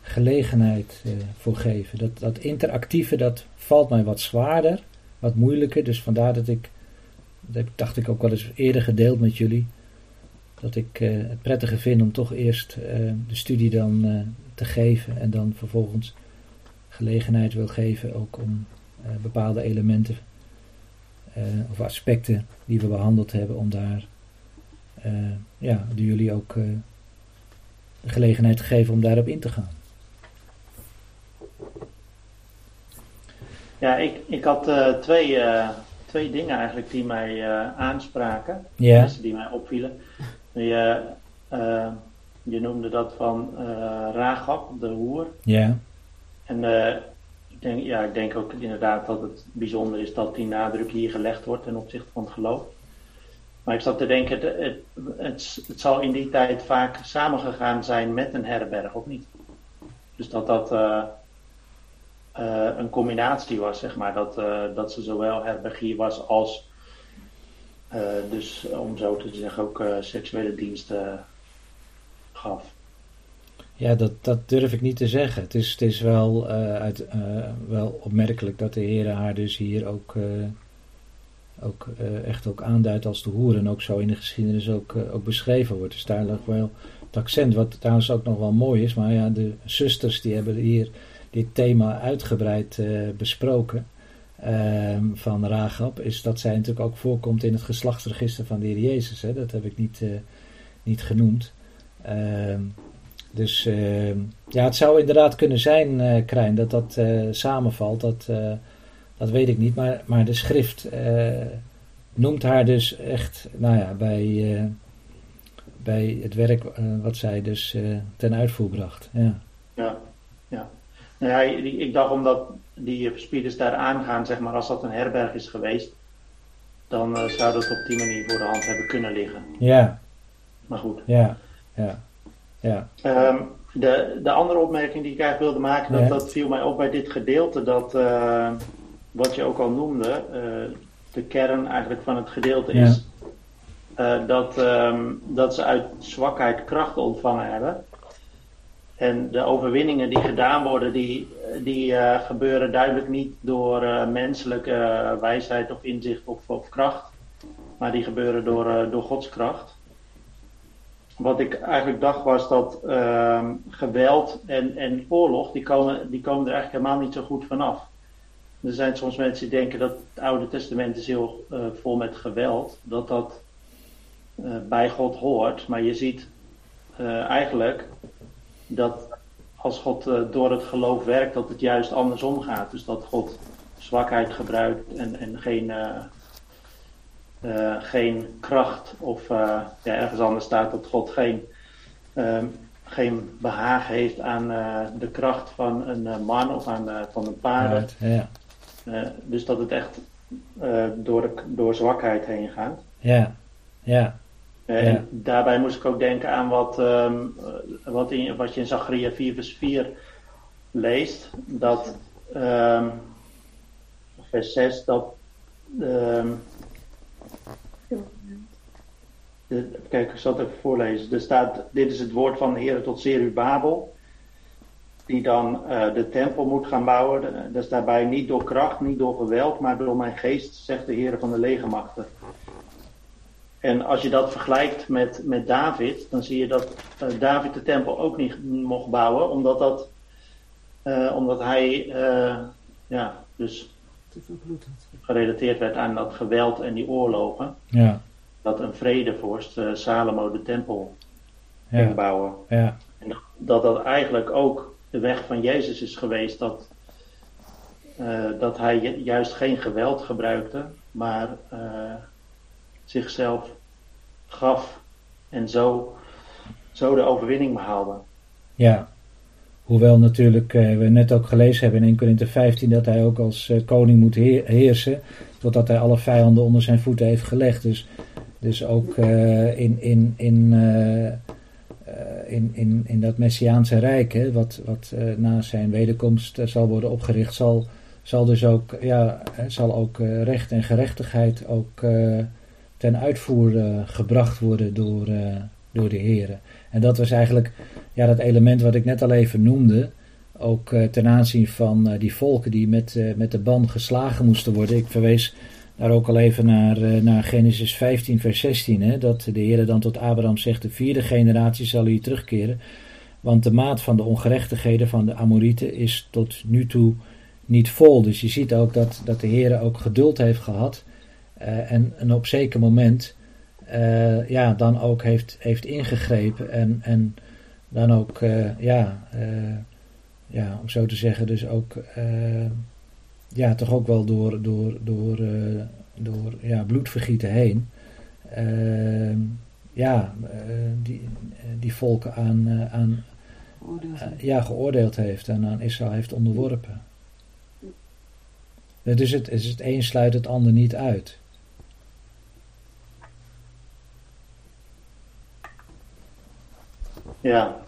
gelegenheid voor geven. Dat, dat interactieve, dat valt mij wat zwaarder, wat moeilijker. Dus vandaar dat ik, dat dacht ik ook wel eens eerder gedeeld met jullie, dat ik het prettige vind om toch eerst de studie dan te geven en dan vervolgens gelegenheid wil geven ook om bepaalde elementen of aspecten die we behandeld hebben, om daar uh, ja, jullie ook uh, de gelegenheid geven om daarop in te gaan. Ja, ik, ik had uh, twee, twee dingen eigenlijk die mij aanspraken. Ja. Die mij opvielen. Je, je noemde dat van Ragab, de hoer. Ja. En ik, denk, ja, ik denk ook inderdaad dat het bijzonder is dat die nadruk hier gelegd wordt ten opzichte van het geloof. Maar ik zat te denken, het, het, het, zal in die tijd vaak samengegaan zijn met een herberg, of niet? Dus dat dat uh, uh, een combinatie was, zeg maar. Dat, uh, dat ze zowel herbergier was als, dus om zo te zeggen, ook seksuele diensten gaf. Ja, dat, dat durf ik niet te zeggen. Het is, het is wel, uit, wel opmerkelijk dat de heren haar dus hier ook ook echt ook aanduidt als de hoer en ook zo in de geschiedenis ook, ook beschreven wordt. Dus daar ligt wel het accent, wat trouwens ook nog wel mooi is. Maar ja, de zusters die hebben hier dit thema uitgebreid besproken ehm, van Ragab, is dat zij natuurlijk ook voorkomt in het geslachtsregister van de Heer Jezus. Hè? Dat heb ik niet, niet genoemd. Ehm, dus ehm, ja, het zou inderdaad kunnen zijn, Krijn, dat dat samenvalt. Dat dat weet ik niet, maar, maar de schrift uh, noemt haar dus echt, nou ja, bij, uh, bij het werk uh, wat zij dus ten uitvoer bracht. Ja, ja. ja. Nou ja, ik dacht omdat die verspieders daar aangaan, zeg maar, als dat een herberg is geweest, dan zou dat op die manier voor de hand hebben kunnen liggen. Ja. Maar goed. Ja, ja, ja. Um, de, de andere opmerking die ik eigenlijk wilde maken, dat, dat viel mij op bij dit gedeelte, dat wat je ook al noemde, uh, de kern eigenlijk van het gedeelte is dat, um, dat ze uit zwakheid kracht ontvangen hebben. En de overwinningen die gedaan worden, die, die uh, gebeuren duidelijk niet door menselijke wijsheid of inzicht of, of, kracht, maar die gebeuren door, door Gods kracht. Wat ik eigenlijk dacht was dat ehm, geweld en, en oorlog, die komen, die komen er eigenlijk helemaal niet zo goed vanaf. er zijn soms mensen die denken dat het Oude Testament is heel uh, vol met geweld, dat dat uh, bij God hoort. Maar je ziet uh, eigenlijk dat als God door het geloof werkt, dat het juist andersom gaat. Dus dat God zwakheid gebruikt en, en geen, geen kracht of ja, ergens anders staat dat God geen ehm, geen behagen heeft aan de kracht van een man of aan, van een paard. Ja. dus dat het echt door, door zwakheid heen gaat. Ja, ja. En daarbij moest ik ook denken aan wat, um, wat, in, wat je in Zachariah 4 vers 4 leest. Dat um, vers 6 dat um, kijk, ik zal het even voorlezen. Er staat, dit is het woord van de Heer tot Zerubabel. Die dan uh, de tempel moet gaan bouwen. Dat is daarbij niet door kracht, niet door geweld, maar door mijn geest, zegt de Heer van de legermachten. En als je dat vergelijkt met, met David, dan zie je dat uh, David de tempel ook niet mocht bouwen, omdat, dat, uh, omdat hij ja, dus gerelateerd werd aan dat geweld en die oorlogen. Ja dat een vredevorst Salomo de tempel ging bouwen. Ja. En dat dat eigenlijk ook de weg van Jezus is geweest, dat, dat hij juist geen geweld gebruikte, maar zichzelf gaf en zo, zo de overwinning behaalde. Ja, hoewel natuurlijk we net ook gelezen hebben in 1 Corinthië 15 dat hij ook als koning moet heersen, totdat hij alle vijanden onder zijn voeten heeft gelegd. Dus dus ook uh, in, in, in, in, in, in dat Messiaanse Rijk, hè, wat, wat na zijn wederkomst zal worden opgericht, zal, zal dus ook, ja, zal ook recht en gerechtigheid ook ten uitvoer gebracht worden door, door de heren. En dat was eigenlijk ja, dat element wat ik net al even noemde. Ook ten aanzien van die volken die met, met de ban geslagen moesten worden. Ik verwees daar ook al even naar, eh, naar Genesis 15, vers 16. Hè, dat de Heer dan tot Abraham zegt: De vierde generatie zal hier terugkeren. Want de maat van de ongerechtigheden van de Amorieten is tot nu toe niet vol. Dus je ziet ook dat, dat de Heer ook geduld heeft gehad. Uh, en, en op zeker moment uh, ja, dan ook heeft, heeft ingegrepen. En, en dan ook, uh, ja, ja, om zo te zeggen, dus ook ja, toch ook wel door, door, door, door ja, bloedvergieten heen. Ja, die, die volken aan, aan ja, geoordeeld heeft en aan Israël heeft onderworpen. Dus het, is het een sluit het ander niet uit. Ja,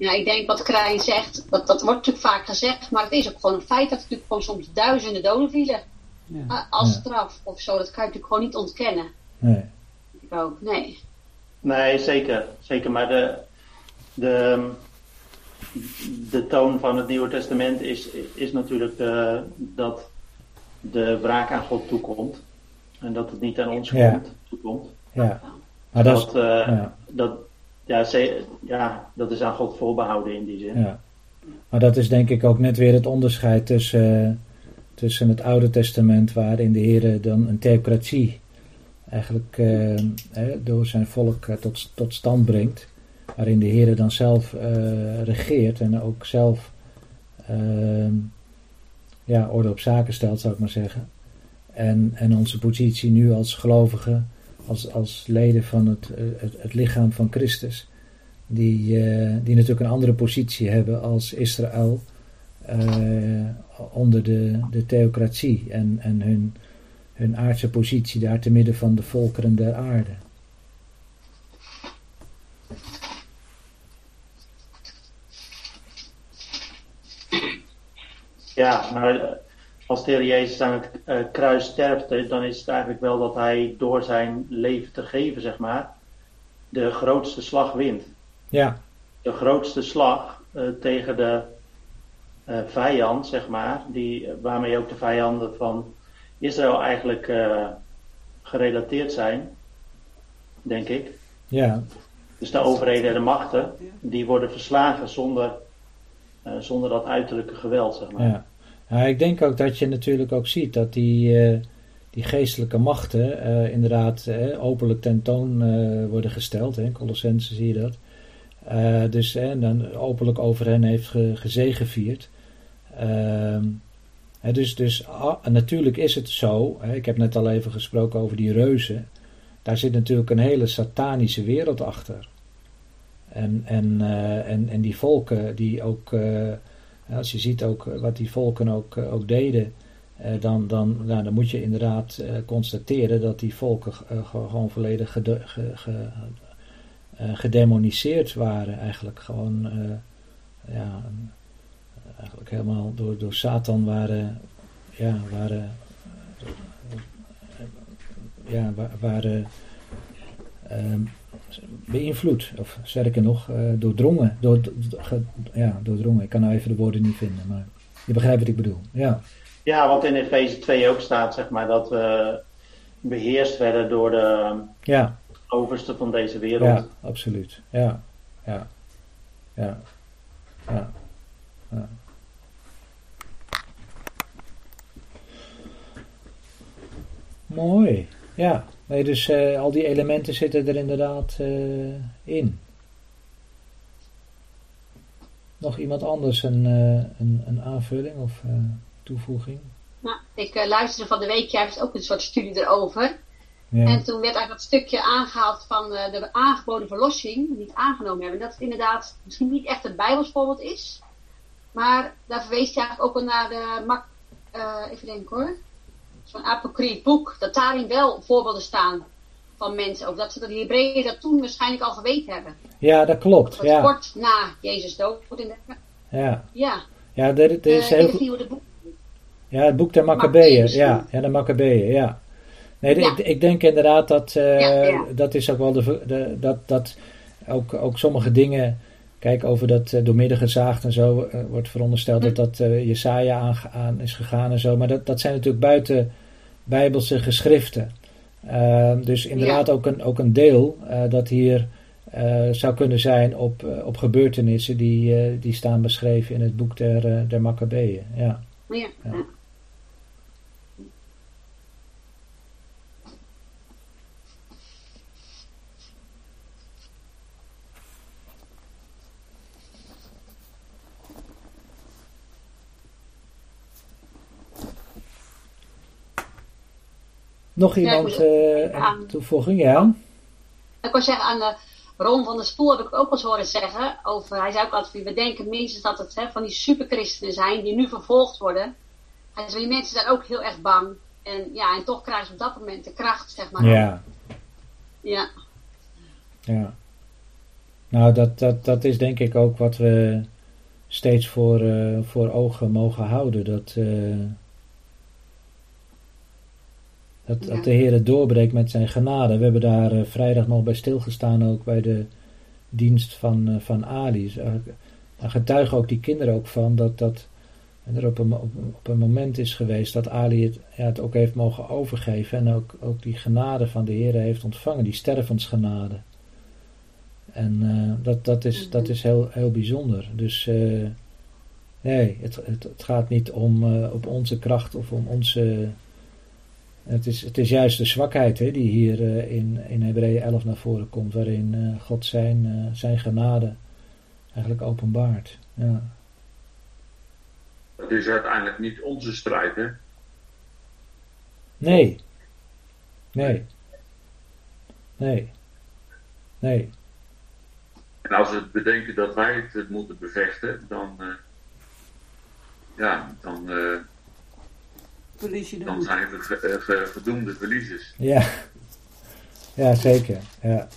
ja, ik denk wat Krijn zegt, dat, dat wordt natuurlijk vaak gezegd, maar het is ook gewoon een feit dat er natuurlijk gewoon soms duizenden doden vielen. Ja. Als straf of zo, dat kan je natuurlijk gewoon niet ontkennen. Nee. Ik ook, nee. Nee, zeker. Zeker, maar de, de, de toon van het Nieuwe Testament is, is natuurlijk de, dat de wraak aan God toekomt. En dat het niet aan ons ja. toekomt. Ja. Maar dat, dat, uh, ja. dat, ja, ja, dat is aan God voorbehouden in die zin. Ja. Maar dat is denk ik ook net weer het onderscheid tussen, tussen het Oude Testament, waarin de Heer dan een theocratie eigenlijk uh, door zijn volk uh, tot, tot stand brengt. Waarin de Heer dan zelf regeert en ook zelf ehm, ja, orde op zaken stelt, zou ik maar zeggen. En, en onze positie nu als gelovigen als, als leden van het, eh, het, het lichaam van Christus, die, uh, die natuurlijk een andere positie hebben als Israël uh, onder de, de theocratie en, en hun, hun aardse positie daar te midden van de volkeren der aarde. Ja, maar als de Heer Jezus aan het uh, kruis sterfte, dan is het eigenlijk wel dat hij door zijn leven te geven, zeg maar, de grootste slag wint. Ja. De grootste slag uh, tegen de uh, vijand, zeg maar, die, waarmee ook de vijanden van Israël eigenlijk gerelateerd zijn, denk ik. Ja. Dus de overheden en de machten, die worden verslagen zonder zonder dat uiterlijke geweld, zeg maar. Ja. Ja. ik denk ook dat je natuurlijk ook ziet dat die, die geestelijke machten inderdaad openlijk tentoon worden gesteld. In Colossense zie je dat. dus en dan openlijk over hen heeft ge, gezegevierd. Ehm, dus, dus natuurlijk is het zo, ik heb net al even gesproken over die reuzen, daar zit natuurlijk een hele satanische wereld achter. En, en, uh, en, en die volken die ook, uh, als je ziet ook wat die volken ook, uh, ook deden, dan, dan, nou, dan moet je inderdaad constateren dat die volken gewoon volledig ge, ge, gedemoniseerd waren. Eigenlijk gewoon, ja, eigenlijk helemaal door, door Satan waren, ja, waren, ja, waren uh, beïnvloed, of sterker nog, uh, doordrongen, door, ja, doordrongen. Ik kan nou even de woorden niet vinden, maar je begrijpt wat ik bedoel. Ja, ja wat in Efeze 2 ook staat, zeg maar, dat we beheerst werden door de ja. overste van deze wereld. Ja, absoluut. Ja, ja, ja, ja. ja. Mooi, ja. Nee, dus uh, al die elementen zitten er inderdaad uh, in. Nog iemand anders een, uh, een, een, aanvulling of toevoeging? Nou, ik luisterde van de week juist ook een soort studie erover. Ja. En toen werd eigenlijk dat stukje aangehaald van de aangeboden verlossing, niet aangenomen hebben. Dat het inderdaad misschien niet echt een Bijbels voorbeeld is. Maar daar verwees hij eigenlijk ook naar de, mak, even denken hoor, zo'n apocrief boek, dat daarin wel voorbeelden staan van mensen. Of dat ze de Hebreeën dat toen waarschijnlijk al geweten hebben. Ja, dat klopt. Dat ja. Kort na Jezus dood. Ja. Ja. Ja, er, is heel... Ja, het boek der Maccabeeën. Ja, ja, de Maccabeeën, ja. Nee, Ik, ik, denk inderdaad dat, uh, dat is ook wel de, de, dat, dat ook, ook sommige dingen Kijk, over dat uh, doormidden gezaagd en zo uh, wordt verondersteld dat dat uh, Jesaja aan, aan, is gegaan en zo. Maar dat, dat zijn natuurlijk buiten bijbelse geschriften. Ehm, dus inderdaad ja. ook, een, ook een deel dat hier zou kunnen zijn op, op gebeurtenissen die, die staan beschreven in het boek der, der Maccabeeën. Ja. ja. ja. Nog iemand ja, uh, toevoeging? Ja. Ik wil zeggen, aan de Ron van der Spoel heb ik ook wel eens horen zeggen. Over, hij zei ook altijd, we denken minstens dat het hè, van die superchristenen zijn die nu vervolgd worden. Hij zei, die mensen zijn ook heel erg bang. En ja, en toch krijgen ze op dat moment de kracht, zeg maar. Ja. Ja. Ja. Nou, dat, dat, dat is denk ik ook wat we steeds voor, uh, voor ogen mogen houden. Dat, uh, dat, dat de Heer het doorbreekt met zijn genade. We hebben daar uh, vrijdag nog bij stilgestaan, ook bij de dienst van, uh, van Ali. Daar getuigen ook die kinderen ook van dat, dat er op een, op, op een moment is geweest dat Ali het, ja, het ook heeft mogen overgeven. En ook, ook die genade van de Heer heeft ontvangen, die stervensgenade. En uh, dat, dat is, dat is heel, heel bijzonder. Dus nee, het, het, het, gaat niet om op onze kracht of om onze het is, het is juist de zwakheid hè, die hier uh, in, in Hebreeën 11 naar voren komt, waarin uh, God zijn, uh, zijn genade eigenlijk openbaart. Ja. Het is uiteindelijk niet onze strijd, hè? Nee. Nee. Nee. Nee. En als we bedenken dat wij het moeten bevechten, dan, ja, dan verlies je de Dan zijn we gedoemde verliezers. Ja, ja zeker. Ja.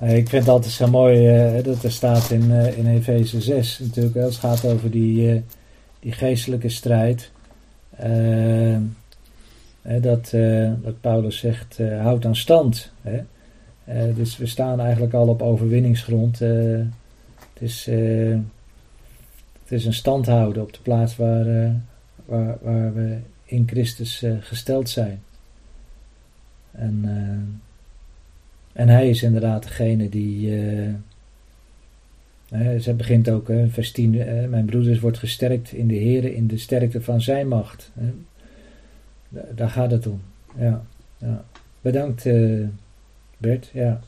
Ik vind het altijd zo mooi uh, dat er staat in, uh, in Efeze 6 natuurlijk. Het gaat over die, uh, die geestelijke strijd. dat, dat Paulus zegt, houd aan stand. Hè? dus we staan eigenlijk al op overwinningsgrond. het, is, het is een stand houden op de plaats waar, waar, we in Christus uh, gesteld zijn. En, uh, en hij is inderdaad degene die, uh, ze begint ook, hè, vers 10, mijn broeders wordt gesterkt in de Heer, in de sterkte van zijn macht. Daar gaat het om. Ja, ja. Bedankt Bert, ja.